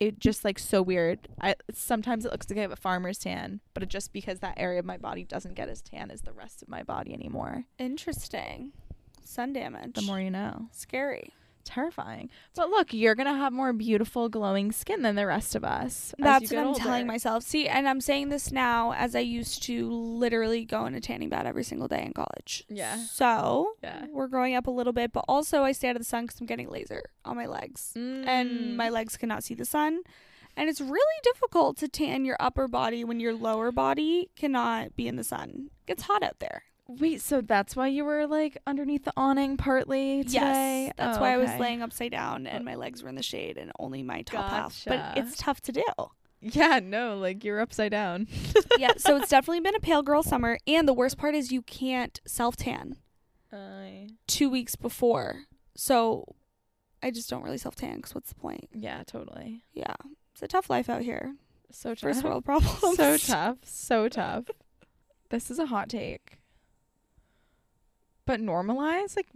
it just like so weird. I sometimes it looks like I have a farmer's tan, but it just because that area of my body doesn't get as tan as the rest of my body anymore. Interesting. Sun damage. The more you know. scary. Terrifying. But look, you're gonna have more beautiful glowing skin than the rest of us. That's what I'm telling myself. See, and I'm saying this now as I used to literally go in a tanning bed every single day in college. Yeah. So Yeah. we're growing up a little bit, but also I stay out of the sun because I'm getting laser on my legs, Mm. and my legs cannot see the sun. And it's really difficult to tan your upper body when your lower body cannot be in the sun. It's hot out there. Wait, so that's why you were like underneath the awning partly today? Yes, that's Oh, why I was laying upside down and my legs were in the shade and only my top half. But it's tough to do. Yeah, no, like you're upside down. [laughs] yeah, so it's [laughs] definitely been a pale girl summer. And the worst part is you can't self tan Uh, two weeks before. So I just don't really self tan because what's the point? yeah, totally. Yeah, it's a tough life out here. So tough. First world problems. so [laughs] tough. So tough. This is a hot take. But normalize like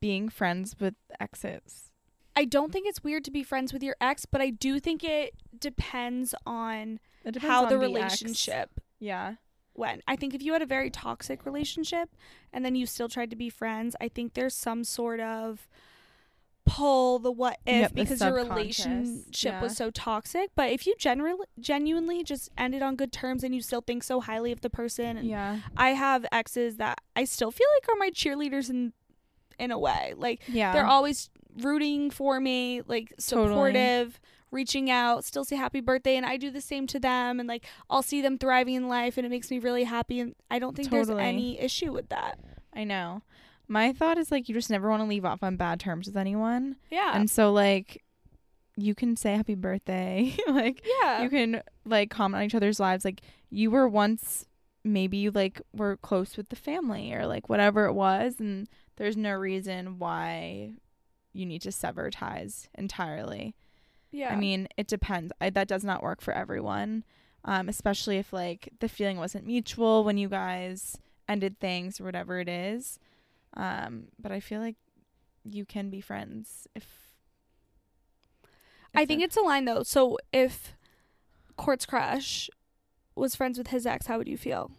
being friends with exes. I don't think it's weird to be friends with your ex, but I do think it depends on It depends how on the relationship Yeah. went. I think if you had a very toxic relationship and then you still tried to be friends, I think there's some sort of pull the what if Yep, because your relationship yeah. was so toxic. But if you generally genuinely just ended on good terms and you still think so highly of the person and Yeah. I have exes that I still feel like are my cheerleaders in in a way. Like Yeah. they're always rooting for me, like Totally. supportive, reaching out, still say happy birthday, and I do the same to them, and like I'll see them thriving in life, and it makes me really happy, and I don't think Totally. there's any issue with that. I know. My thought is like you just never want to leave off on bad terms with anyone. Yeah, And so like you can say happy birthday. [laughs] like yeah, you can like comment on each other's lives like you were once maybe you like were close with the family or like whatever it was and there's no reason why you need to sever ties entirely yeah. i mean it depends I, that does not work for everyone um, especially if like the feeling wasn't mutual when you guys ended things or whatever it is um, but i feel like you can be friends if, I think it's a line though. So if Court's crush was friends with his ex, how would you feel?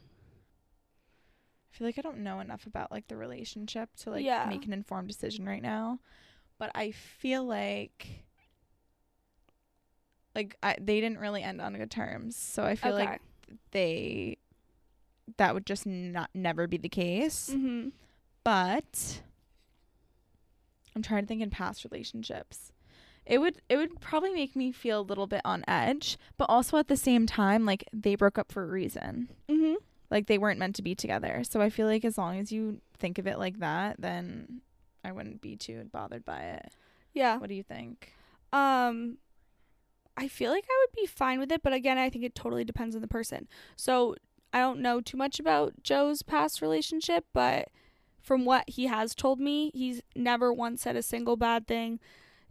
I feel like I don't know enough about like the relationship to like Yeah. make an informed decision right now. But I feel like like I, they didn't really end on good terms. So I feel like they that would just not never be the case. mm-hmm. But I'm trying to think in past relationships. It would it would probably make me feel a little bit on edge, but also at the same time like they broke up for a reason Mm-hmm. like they weren't meant to be together. So I feel like as long as you think of it like that, then I wouldn't be too bothered by it. Yeah. What do you think? Um I feel like I would be fine with it, but again, I think it totally depends on the person. So, I don't know too much about Joe's past relationship, but from what he has told me, he's never once said a single bad thing.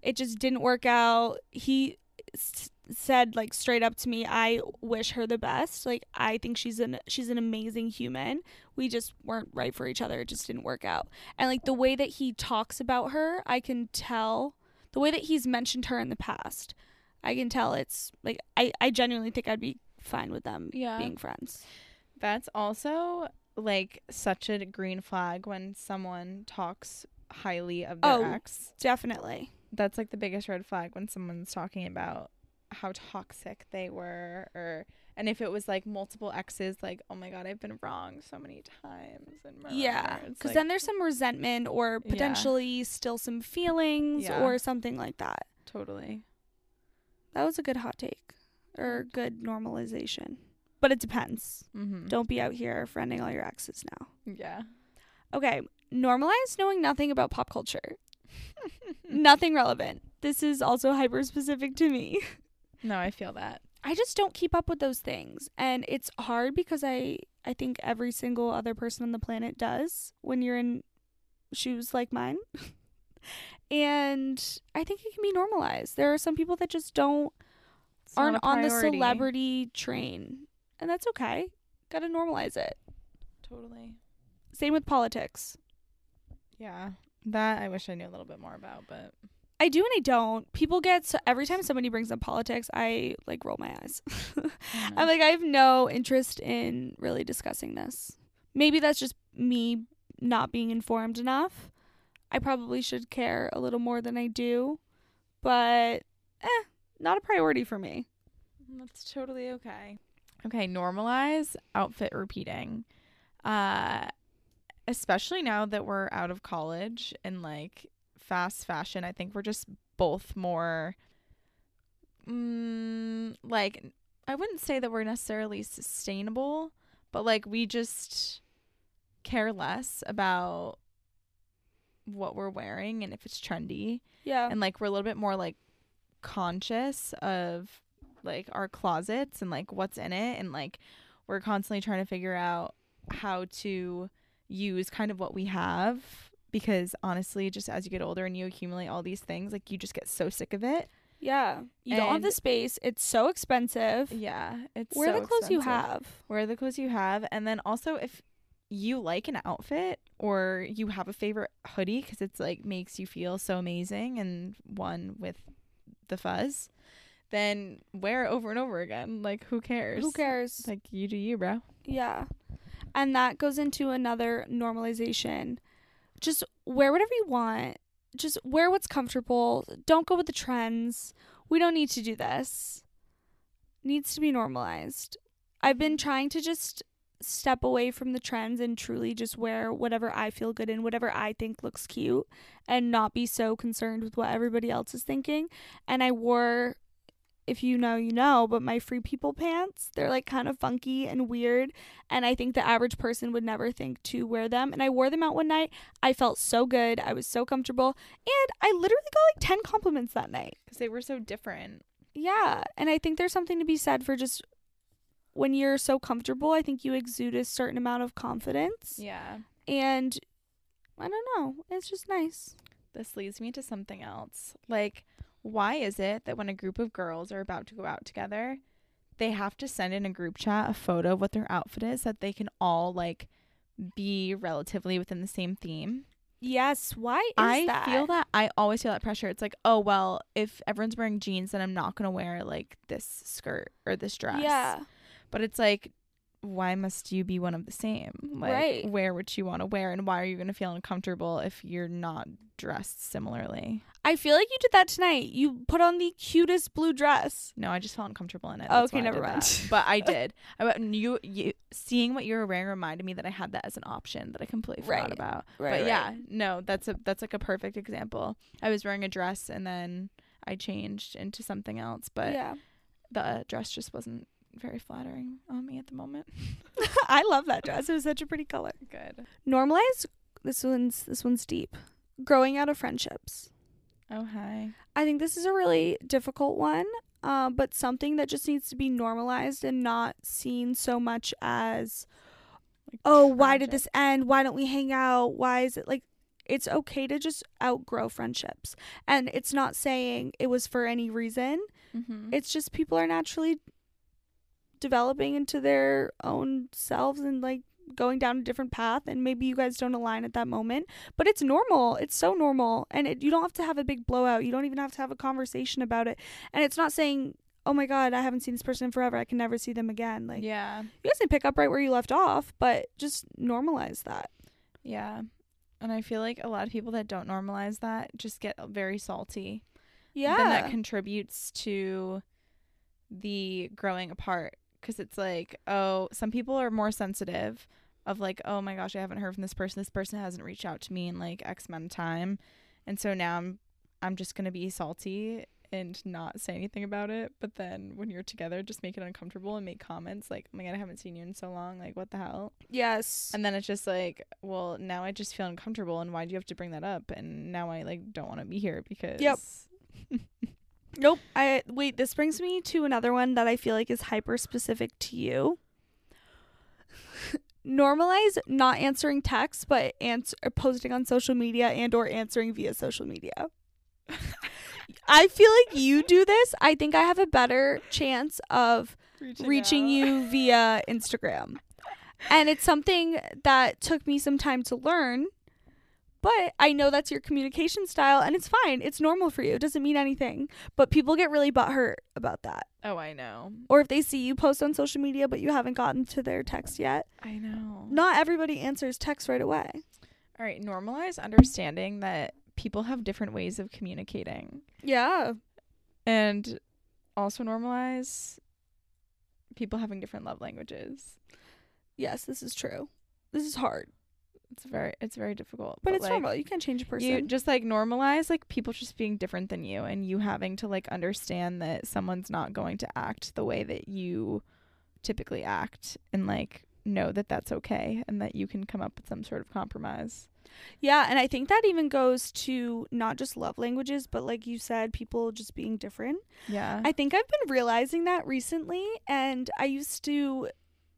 It just didn't work out. He s- said like straight up to me, "I wish her the best. Like I think she's an she's an amazing human. We just weren't right for each other. It just didn't work out." And like the way that he talks about her, I can tell the way that he's mentioned her in the past, I can tell it's like I, I genuinely think I'd be fine with them Yeah. being friends. That's also like such a green flag when someone talks highly of their Oh. ex. Definitely. That's like the biggest red flag when someone's talking about how toxic they were or and if it was like multiple exes like oh my god I've been wrong so many times and Yeah. Because like- then there's some resentment or Yeah. potentially still some feelings Yeah. or something like that. totally That was a good hot take or good normalization. But it depends. mm-hmm. Don't be out here friending all your exes now. yeah Okay. Normalize knowing nothing about pop culture. [laughs] nothing relevant. This is also hyper specific to me. No, I feel that. I just don't keep up with those things. And it's hard because I I think every single other person on the planet does when you're in shoes like mine. [laughs] and I think it can be normalized. There are some people that just don't It's aren't on the celebrity train. And that's okay. Got to normalize it. Totally. Same with politics. Yeah. That I wish I knew a little bit more about, but I do and I don't. People get so every time somebody brings up politics, I like roll my eyes. [laughs] I'm like, I have no interest in really discussing this. Maybe that's just me not being informed enough. I probably should care a little more than I do, but eh, not a priority for me. That's totally okay. Okay, normalize outfit repeating. Uh especially now that we're out of college and like fast fashion, I think we're just both more mm, like I wouldn't say that we're necessarily sustainable, but like we just care less about what we're wearing and if it's trendy Yeah. and like we're a little bit more like conscious of like our closets and like what's in it and like we're constantly trying to figure out how to use kind of what we have because honestly just as you get older and you accumulate all these things like you just get so sick of it Yeah. You don't have the space. It's so expensive. yeah it's Wear so the clothes you expensive. have. wear the clothes you have and then also if you like an outfit or you have a favorite hoodie because it's like makes you feel so amazing and one with the fuzz then wear it over and over again like who cares Who cares? like you do you bro Yeah. And that goes into another normalization. Just wear whatever you want. Just wear what's comfortable. Don't go with the trends. We don't need to do this. Needs to be normalized. I've been trying to just step away from the trends and truly just wear whatever I feel good in, whatever I think looks cute, and not be so concerned with what everybody else is thinking. And I wore if you know, you know, but my free people pants, they're like kind of funky and weird. And I think the average person would never think to wear them. And I wore them out one night. I felt so good. I was so comfortable. And I literally got like 10 compliments that night. because they were so different Yeah. And I think there's something to be said for just when you're so comfortable, I think you exude a certain amount of confidence. yeah And I don't know. It's just nice. this leads me to something else like why is it that when a group of girls are about to go out together they have to send in a group chat a photo of what their outfit is so that they can all like be relatively within the same theme Yes. Why is I that? feel that I always feel that pressure. It's like, oh well, if everyone's wearing jeans, then I'm not gonna wear like this skirt or this dress. Yeah. But it's like, why must you be one of the same? Like, Right. wear what you want to wear, and why are you gonna feel uncomfortable if you're not dressed similarly? I feel like you did that tonight. You put on the cutest blue dress. No, I just felt uncomfortable in it. That's okay, never mind. But I [laughs] did. I you, you seeing what you were wearing reminded me that I had that as an option that I completely forgot Right. about. Right. but yeah, no, that's a that's like a perfect example. I was wearing a dress and then I changed into something else, but yeah. the dress just wasn't very flattering on me at the moment. [laughs] I love that dress. It was such a pretty color. Good. Normalize this one's this one's deep. Growing out of friendships. Oh hi. I think this is a really difficult one, uh, but something that just needs to be normalized and not seen so much as, Like, oh, why did this end? Why don't we hang out? Why is it like? It's okay to just outgrow friendships, and it's not saying it was for any reason. Mm-hmm. It's just people are naturally developing into their own selves and like going down a different path and maybe you guys don't align at that moment but it's normal. It's so normal and it, you don't have to have a big blowout. You don't even have to have a conversation about it. And it's not saying oh my god i haven't seen this person in forever. I can never see them again. Like yeah. you guys can pick up right where you left off but just normalize that. Yeah. And I feel like a lot of people that don't normalize that just get very salty. yeah then that contributes to the growing apart because it's like oh some people are more sensitive of like oh my gosh i haven't heard from this person. This person hasn't reached out to me in like x amount of time. And so now i'm i'm just gonna be salty and not say anything about it. But then when you're together just make it uncomfortable and make comments like oh my god i haven't seen you in so long. Like what the hell? Yes. And then it's just like well now i just feel uncomfortable and why do you have to bring that up? And now i like don't want to be here because [laughs] Nope. I wait, this brings me to another one that I feel like is hyper specific to you. Normalize not answering texts but answer uh, posting on social media and or answering via social media. I feel like you do this. I think I have a better chance of reaching you via Instagram. And it's something that took me some time to learn. But I know that's your communication style and it's fine. It's normal for you. It doesn't mean anything. But people get really butthurt about that. Oh, I know. Or if they see you post on social media but you haven't gotten to their text yet. I know. Not everybody answers text right away. All right, normalize understanding that people have different ways of communicating. Yeah. And also normalize people having different love languages. Yes, this is true. This is hard. It's very it's very difficult. But, it's like, normal. You can't change a person. You just like normalize like people just being different than you and you having to like understand that someone's not going to act the way that you typically act and like know that that's okay and that you can come up with some sort of compromise. Yeah, and I think that even goes to not just love languages, but like you said, people just being different. Yeah. I think I've been realizing that recently, and I used to,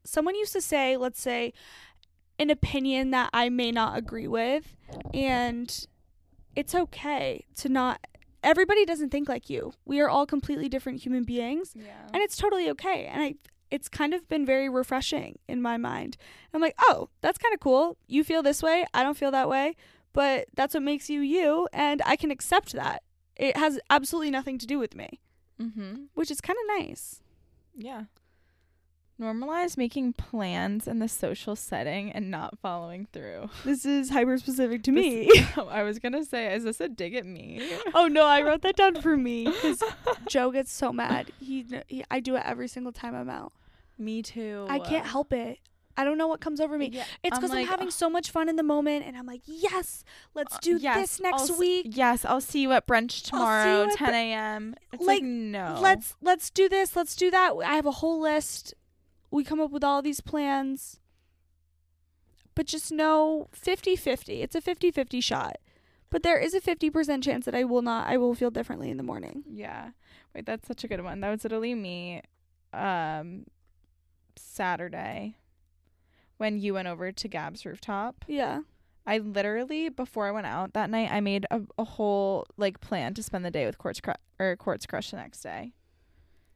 someone used to say, let's say, an opinion that I may not agree with, and it's okay to not. Everybody doesn't think like you. We are all completely different human beings, yeah. and it's totally okay. And I, it's kind of been very refreshing in my mind. I'm like, oh, that's kind of cool. You feel this way. I don't feel that way, but that's what makes you you, and I can accept that. It has absolutely nothing to do with me, mm-hmm. which is kind of nice. Yeah. Normalize making plans in the social setting and not following through. [laughs] This is hyper specific to This- me. [laughs] I was gonna say, is this a dig at me? [laughs] oh no, I wrote that down for me because Joe gets so mad. He, he, I do it every single time I'm out. me too. I can't help it. I don't know what comes over me. Yeah, It's I'm because I'm, having ugh. so much fun in the moment, and I'm like, yes, let's Uh, do yes, this next I'll s- week. Yes, I'll see you at brunch tomorrow, at 10 a.m. It's Like, like, no. Let's let's do this. Let's do that. I have a whole list. We come up with all these plans. But just know 50-50. It's a 50-50 shot. But there is a 50% chance that I will not I will feel differently in the morning. Yeah. Wait, that's such a good one. That was literally me um Saturday when you went over to Gab's rooftop. Yeah. I literally before I went out that night, I made a, a whole like plan to spend the day with Court's Cru- or Court's Crush the next day,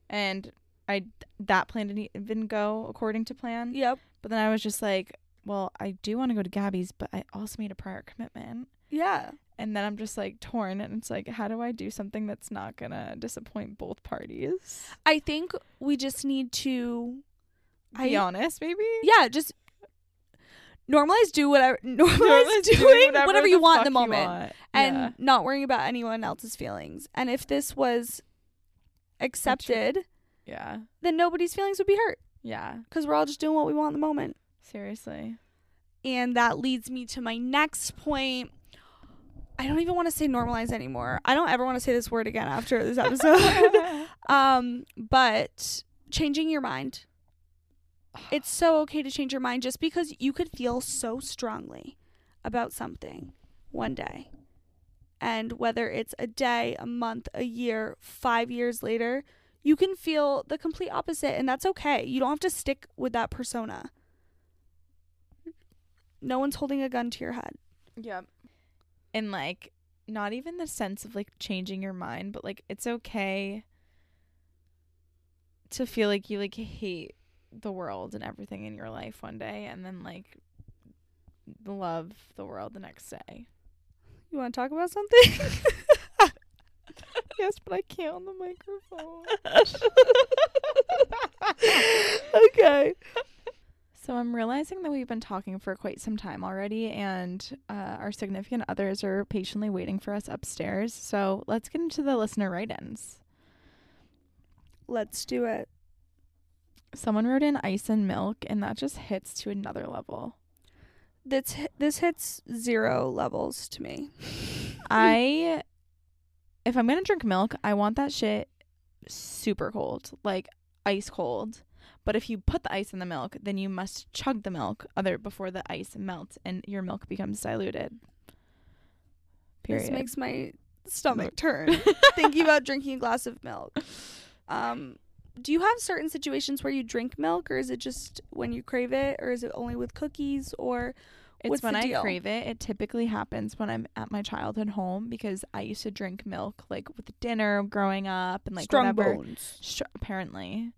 and I that plan didn't even go according to plan. Yep. But then I was just like, well, I do want to go to Gabby's, but I also made a prior commitment, Yeah. and then I'm just like torn, and it's like, how do I do something that's not gonna disappoint both parties? I think we just need to Be I- honest, maybe. yeah, just normalize do whatever [laughs] normalize, Normalize doing whatever, you want in the moment want. and Yeah. not worrying about anyone else's feelings. And if this was accepted, yeah, then nobody's feelings would be hurt yeah, because we're all just doing what we want in the moment. seriously. And that leads me to my next point. I don't even want to say normalize anymore. I don't ever want to say this word again after this episode. [laughs] [laughs] um, but changing your mind. [sighs] It's so okay to change your mind just because you could feel so strongly about something one day. And whether it's a day, a month, a year, five years later, you can feel the complete opposite, and that's okay. You don't have to stick with that persona. No one's holding a gun to your head. Yep. And like not even the sense of like changing your mind, but like it's okay to feel like you like hate the world and everything in your life one day and then like love the world the next day. You want to talk about something? [laughs] yes, but I can't on the microphone. [laughs] okay. [laughs] So I'm realizing that we've been talking for quite some time already, and uh, our significant others are patiently waiting for us upstairs. So let's get into the listener write-ins. Let's do it. Someone wrote in ice and milk, and that just hits to another level. This this hits zero levels to me. I, [laughs] if I'm gonna drink milk, I want that shit super cold, like ice cold. But if you put the ice in the milk, then you must chug the milk other before the ice melts and your milk becomes diluted. Period. This makes my stomach turn [laughs] thinking about drinking a glass of milk. Um, do you have certain situations where you drink milk, or is it just when you crave it, or is it only with cookies, or It's What's when I deal? crave it. It typically happens when I'm at my childhood home because I used to drink milk like with dinner growing up and like strong whatever. bones? Str- apparently.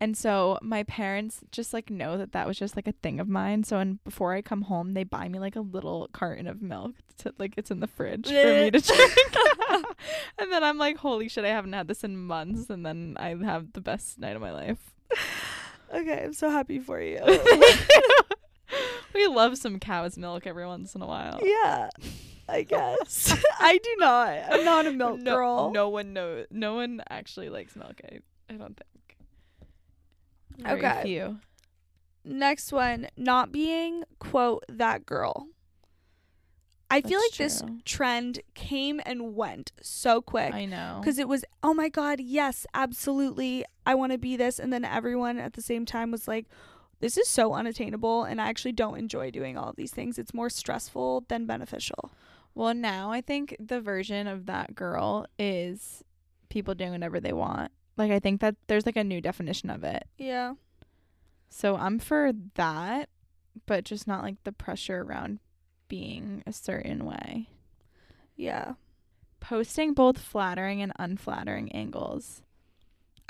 And so my parents just like know that that was just like a thing of mine. So and before I come home, they buy me like a little carton of milk. To, like it's in the fridge for me to [laughs] drink. [laughs] and then I'm like, holy shit, I haven't had this in months. And then I have the best night of my life. [laughs] Okay, I'm so happy for you. [laughs] we love some cow's milk every once in a while. yeah, I [laughs] guess [laughs] I do not. I'm not a milk no, girl. No one knows. No one actually likes milk. I, I don't think. Very Okay. Few. Next one, not being quote that girl. I feel That's like this trend came and went so quick. I know. because it was oh my god yes absolutely i want to be this and then everyone at the same time was like this is so unattainable and I actually don't enjoy doing all of these things. It's more stressful than beneficial. Well, now I think the version of that girl is people doing whatever they want. Like I think that there's like a new definition of it. Yeah. So I'm for that, but just not like the pressure around being a certain way. Yeah. Posting both flattering and unflattering angles.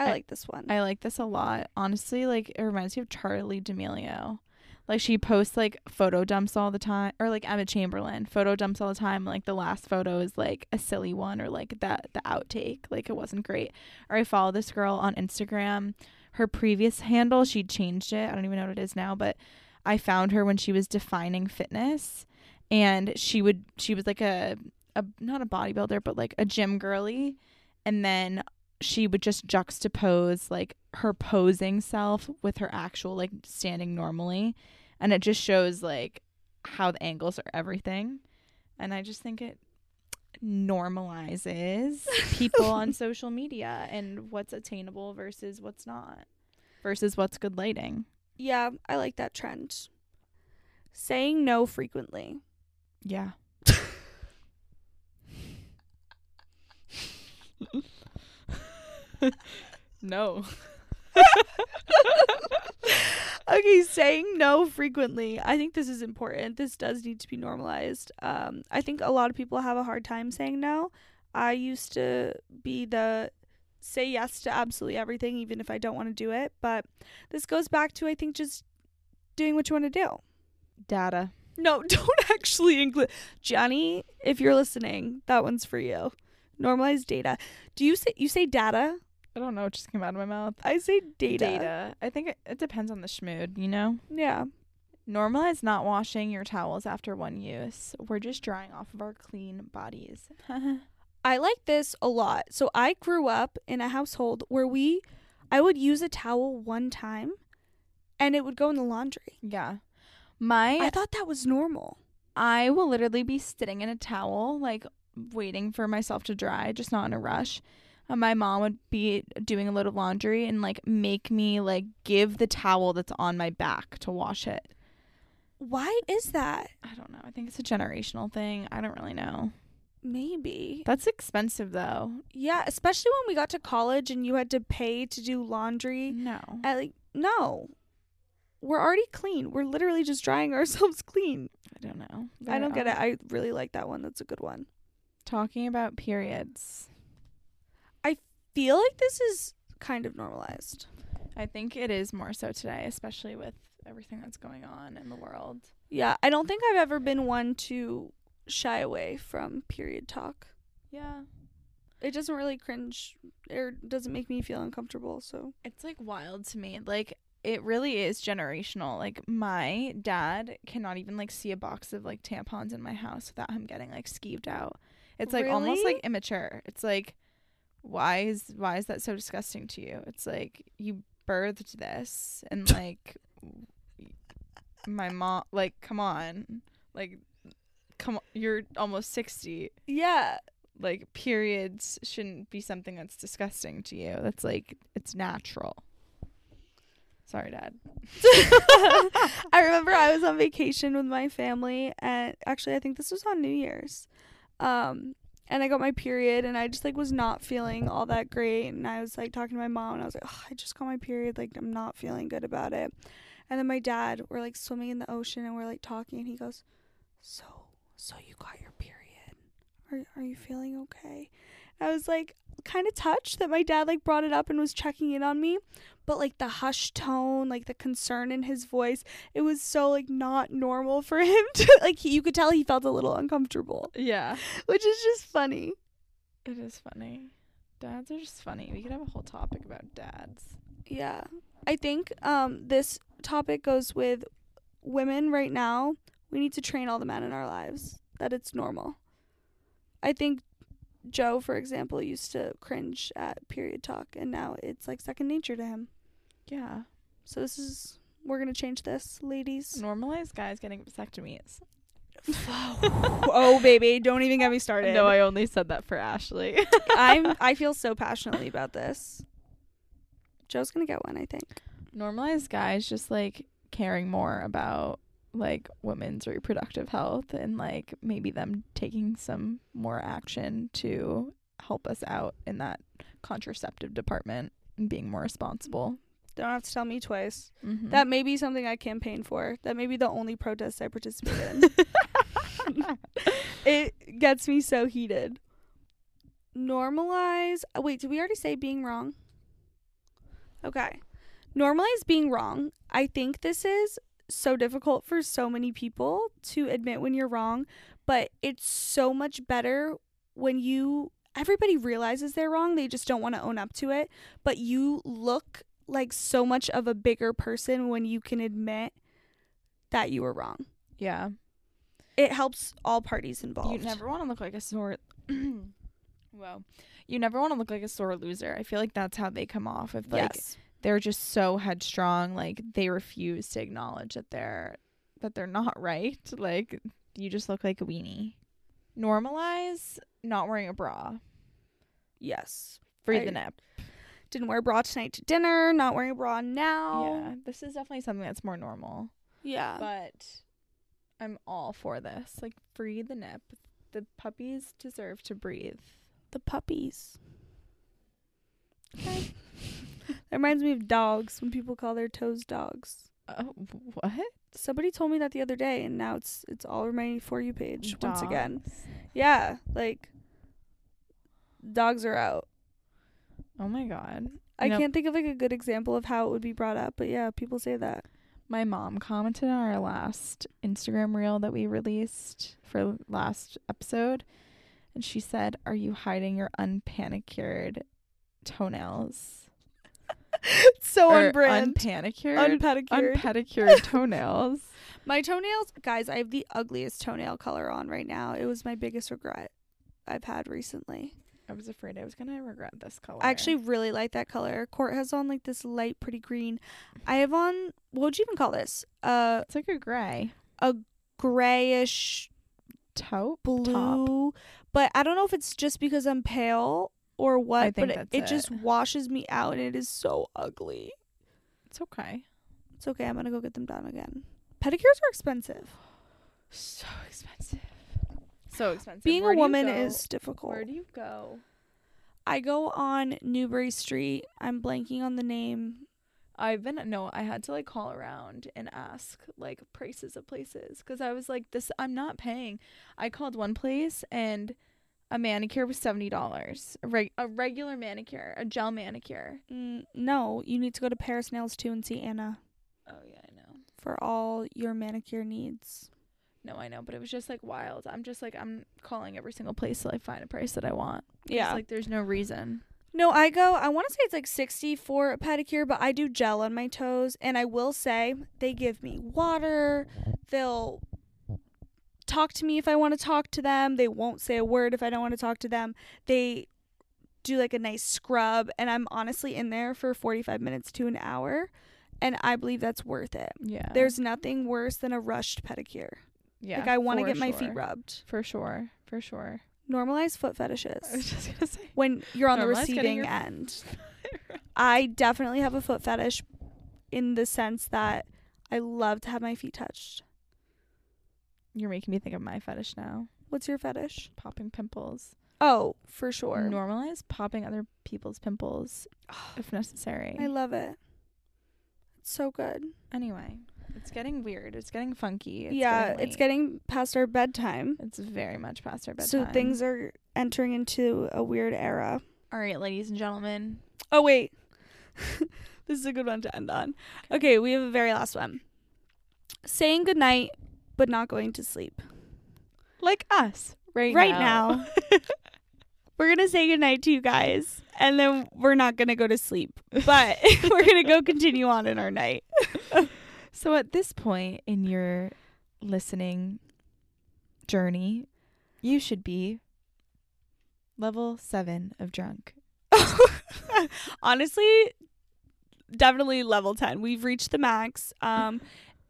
I, I- like this one. I like this a lot. Honestly, like it reminds me of Charli D'Amelio. Like she posts like photo dumps all the time, or like Emma Chamberlain photo dumps all the time. Like the last photo is like a silly one, or like that the outtake, like it wasn't great. Or I follow this girl on Instagram. Her previous handle, she changed it. I don't even know what it is now, but I found her when she was defining fitness, and she would she was like a a not a bodybuilder, but like a gym girly, and then she would just juxtapose like her posing self with her actual like standing normally and it just shows like how the angles are everything and i just think it normalizes [laughs] people on social media and what's attainable versus what's not versus what's good lighting yeah, I like that trend. Saying no frequently. yeah no [laughs] okay, saying no frequently. I think this is important. This does need to be normalized. Um, I think a lot of people have a hard time saying no. I used to be the say yes to absolutely everything, even if I don't want to do it. But this goes back to, I think, just doing what you want to do. data No, [laughs] don't actually include Johnny. If you're listening, that one's for you. Normalize data. Do you say you say data? I don't know it just came out of my mouth I say data. data i think it, it depends on the schmood you know Yeah. Normalize not washing your towels after one use. We're just drying off of our clean bodies. [laughs] I like this a lot. So I grew up in a household where we I would use a towel one time and it would go in the laundry. yeah. My I thought that was normal. I will literally be sitting in a towel like waiting for myself to dry, just not in a rush. And my mom would be doing a load of laundry and like make me like give the towel that's on my back to wash it. Why is that? I don't know. I think it's a generational thing. I don't really know. Maybe. That's expensive though. Yeah, especially when we got to college and you had to pay to do laundry. No. I like no. We're already clean. We're literally just drying [laughs] ourselves clean. I don't know. I don't get it. Uh, I really like that one. That's a good one. Talking about periods. Feel like this is kind of normalized. I think it is more so today, especially with everything that's going on in the world. Yeah, I don't think I've ever been one to shy away from period talk. Yeah. It doesn't really cringe or doesn't make me feel uncomfortable. So It's like wild to me. Like it really is generational. Like my dad cannot even like see a box of like tampons in my house without him getting like skeeved out. It's like almost like immature. It's like why is why is that so disgusting to you? It's like you birthed this and [coughs] like my mom like come on. Like come on, you're almost 60. yeah, like periods shouldn't be something that's disgusting to you. That's like it's natural. Sorry, Dad. [laughs] I [laughs] remember I was on vacation with my family, and actually, I think this was on New Year's. Um, and I got my period, and I just like was not feeling all that great. And I was like talking to my mom, and I was like, "Ugh, I just got my period, like I'm not feeling good about it. And then my dad, we're like swimming in the ocean, and we're like talking, and he goes, "So, so you got your period? Are are you feeling okay?" And I was like, kind of touched that my dad like brought it up and was checking in on me but like the hushed tone, like the concern in his voice, it was so like not normal for [laughs] him to like he, you could tell he felt a little uncomfortable, Yeah, [laughs] which is just funny. it is funny. Dads are just funny. We could have a whole topic about dads. Yeah. I think um this topic goes with women right now. We need to train all the men in our lives that it's normal. I think Joe, for example, used to cringe at period talk and now it's like second nature to him. Yeah, So this is we're gonna change this, ladies. normalize guys getting vasectomies. [laughs] oh baby, don't even get me started. No, I only said that for Ashley. [laughs] I'm I feel so passionately about this. Joe's gonna get one, I think. normalize guys just like caring more about like women's reproductive health and like maybe them taking some more action to help us out in that contraceptive department and being more responsible. Don't have to tell me twice. Mhm. That may be something I campaign for. That may be the only protest I participate in. [laughs] it gets me so heated. Normalize. oh, Wait, did we already say being wrong? Okay. Normalize being wrong. I think this is so difficult for so many people to admit when you're wrong, but it's so much better when you everybody realizes they're wrong, they just don't want to own up to it, but you look like so much of a bigger person when you can admit that you were wrong. yeah. It helps all parties involved. You never want to look like a sore. [clears throat] Well, You never want to look like a sore loser. I feel like that's how they come off. If like yes. They're just so headstrong, like they refuse to acknowledge that they're that they're not [laughs] right. Like you just look like a weenie. Normalize not wearing a bra. Yes. Free I- the nip. Didn't wear a bra tonight to dinner, not wearing a bra now. Yeah, this is definitely something that's more normal. Yeah. But I'm all for this. Like free the nip. The puppies deserve to breathe. the puppies. [laughs] That reminds me of dogs when people call their toes dogs. Oh, what? Somebody told me that the other day and now it's it's all over my for you page once again. Yeah, like dogs are out. Oh my god. I Nope. can't think of like a good example of how it would be brought up, but yeah, people say that. My mom commented on our last Instagram reel that we released for last episode, and she said, "Are you hiding your unpanicured toenails?" [laughs] so Or on brand. Unpanicured, Unpedicured. unpedicured [laughs] toenails. my toenails, guys, I have the ugliest toenail color on right now. It was my biggest regret I've had recently. I was afraid I was gonna regret this color. I actually really like that color. Court has on like this light, pretty green. I have on what would you even call this? Uh, it's like a gray a grayish taupe blue. top. But I don't know if it's just because I'm pale or what. I think but it, it just washes me out, and it is so ugly. It's okay. It's okay. I'm gonna go get them done again. Pedicures are expensive. So expensive. So expensive. Being Where a woman is difficult. Where do you go? I go on Newbury Street. I'm blanking on the name. I've been no, I had to like call around and ask like prices of places because I was like, this I'm not paying. I called one place and a manicure was seventy dollars. A, reg- a regular manicure, a gel manicure. Mm, no, you need to go to Paris Nails too and see Anna Oh yeah, I know. for all your manicure needs. No, I know, but it was just like wild. I'm just like I'm calling every single place till I find a price that I want. Yeah. It's like there's no reason. No, I go. I want to say it's like 60 for a pedicure, but I do gel on my toes. And I will say they give me water. They'll talk to me if I want to talk to them. They won't say a word if I don't want to talk to them. They do like a nice scrub. And I'm honestly in there for 45 minutes to an hour. And I believe that's worth it. Yeah. There's nothing worse than a rushed pedicure. yeah. like, I want to get my feet rubbed. For sure. For sure. Normalize foot [laughs] I was fetishes just gonna say. when you're on the receiving your- end. [laughs] I definitely have a foot fetish in the sense that I love to have my feet touched. You're making me think of my fetish now. What's your fetish? Popping pimples. Oh, for sure. Normalize popping other people's pimples [sighs] if necessary. I love it. It's so good. anyway, it's getting weird. It's getting funky. It's yeah, getting it's getting past our bedtime. It's very much past our bedtime. So things are entering into a weird era. All right, ladies and gentlemen. Oh, wait. [laughs] this is a good one to end on. Okay, we have a very last one. Saying goodnight, but not going to sleep. Like us right, Right now. [laughs] We're going to say goodnight to you guys, and then we're not going to go to sleep, [laughs] but [laughs] we're going to go continue on in our night. so at this point in your listening journey, you should be level seven of drunk. Honestly, definitely level 10. We've reached the max. Um,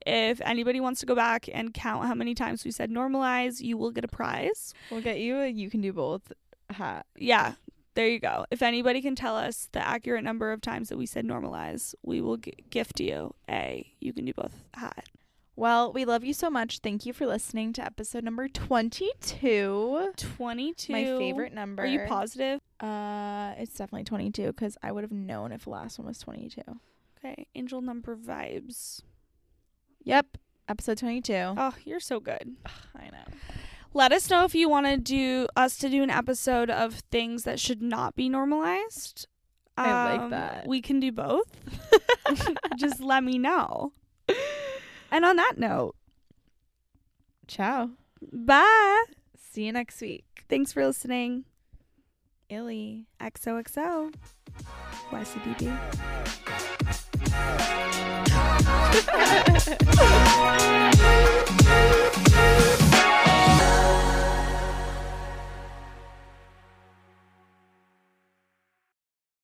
if anybody wants to go back and count how many times we said normalize, you will get a prize. We'll get you a you can do both hat. Yeah. there you go. If anybody can tell us the accurate number of times that we said normalize, we will g- gift you a you can do both hat. Well, we love you so much. Thank you for listening to episode number 22. 22. My favorite number. Are you positive? Uh, it's definitely 22 because I would have known if the last one was 22. Okay. Angel number vibes. Yep, episode 22. Oh, you're so good. [sighs] I know. Let us know if you want to do us to do an episode of things that should not be normalized. I like Um, that. We can do both. [laughs] Just let me know. And on that note, Ciao. bye. See you next week. Thanks for listening. Illy. XOXO. YCBB. Yeah. [laughs]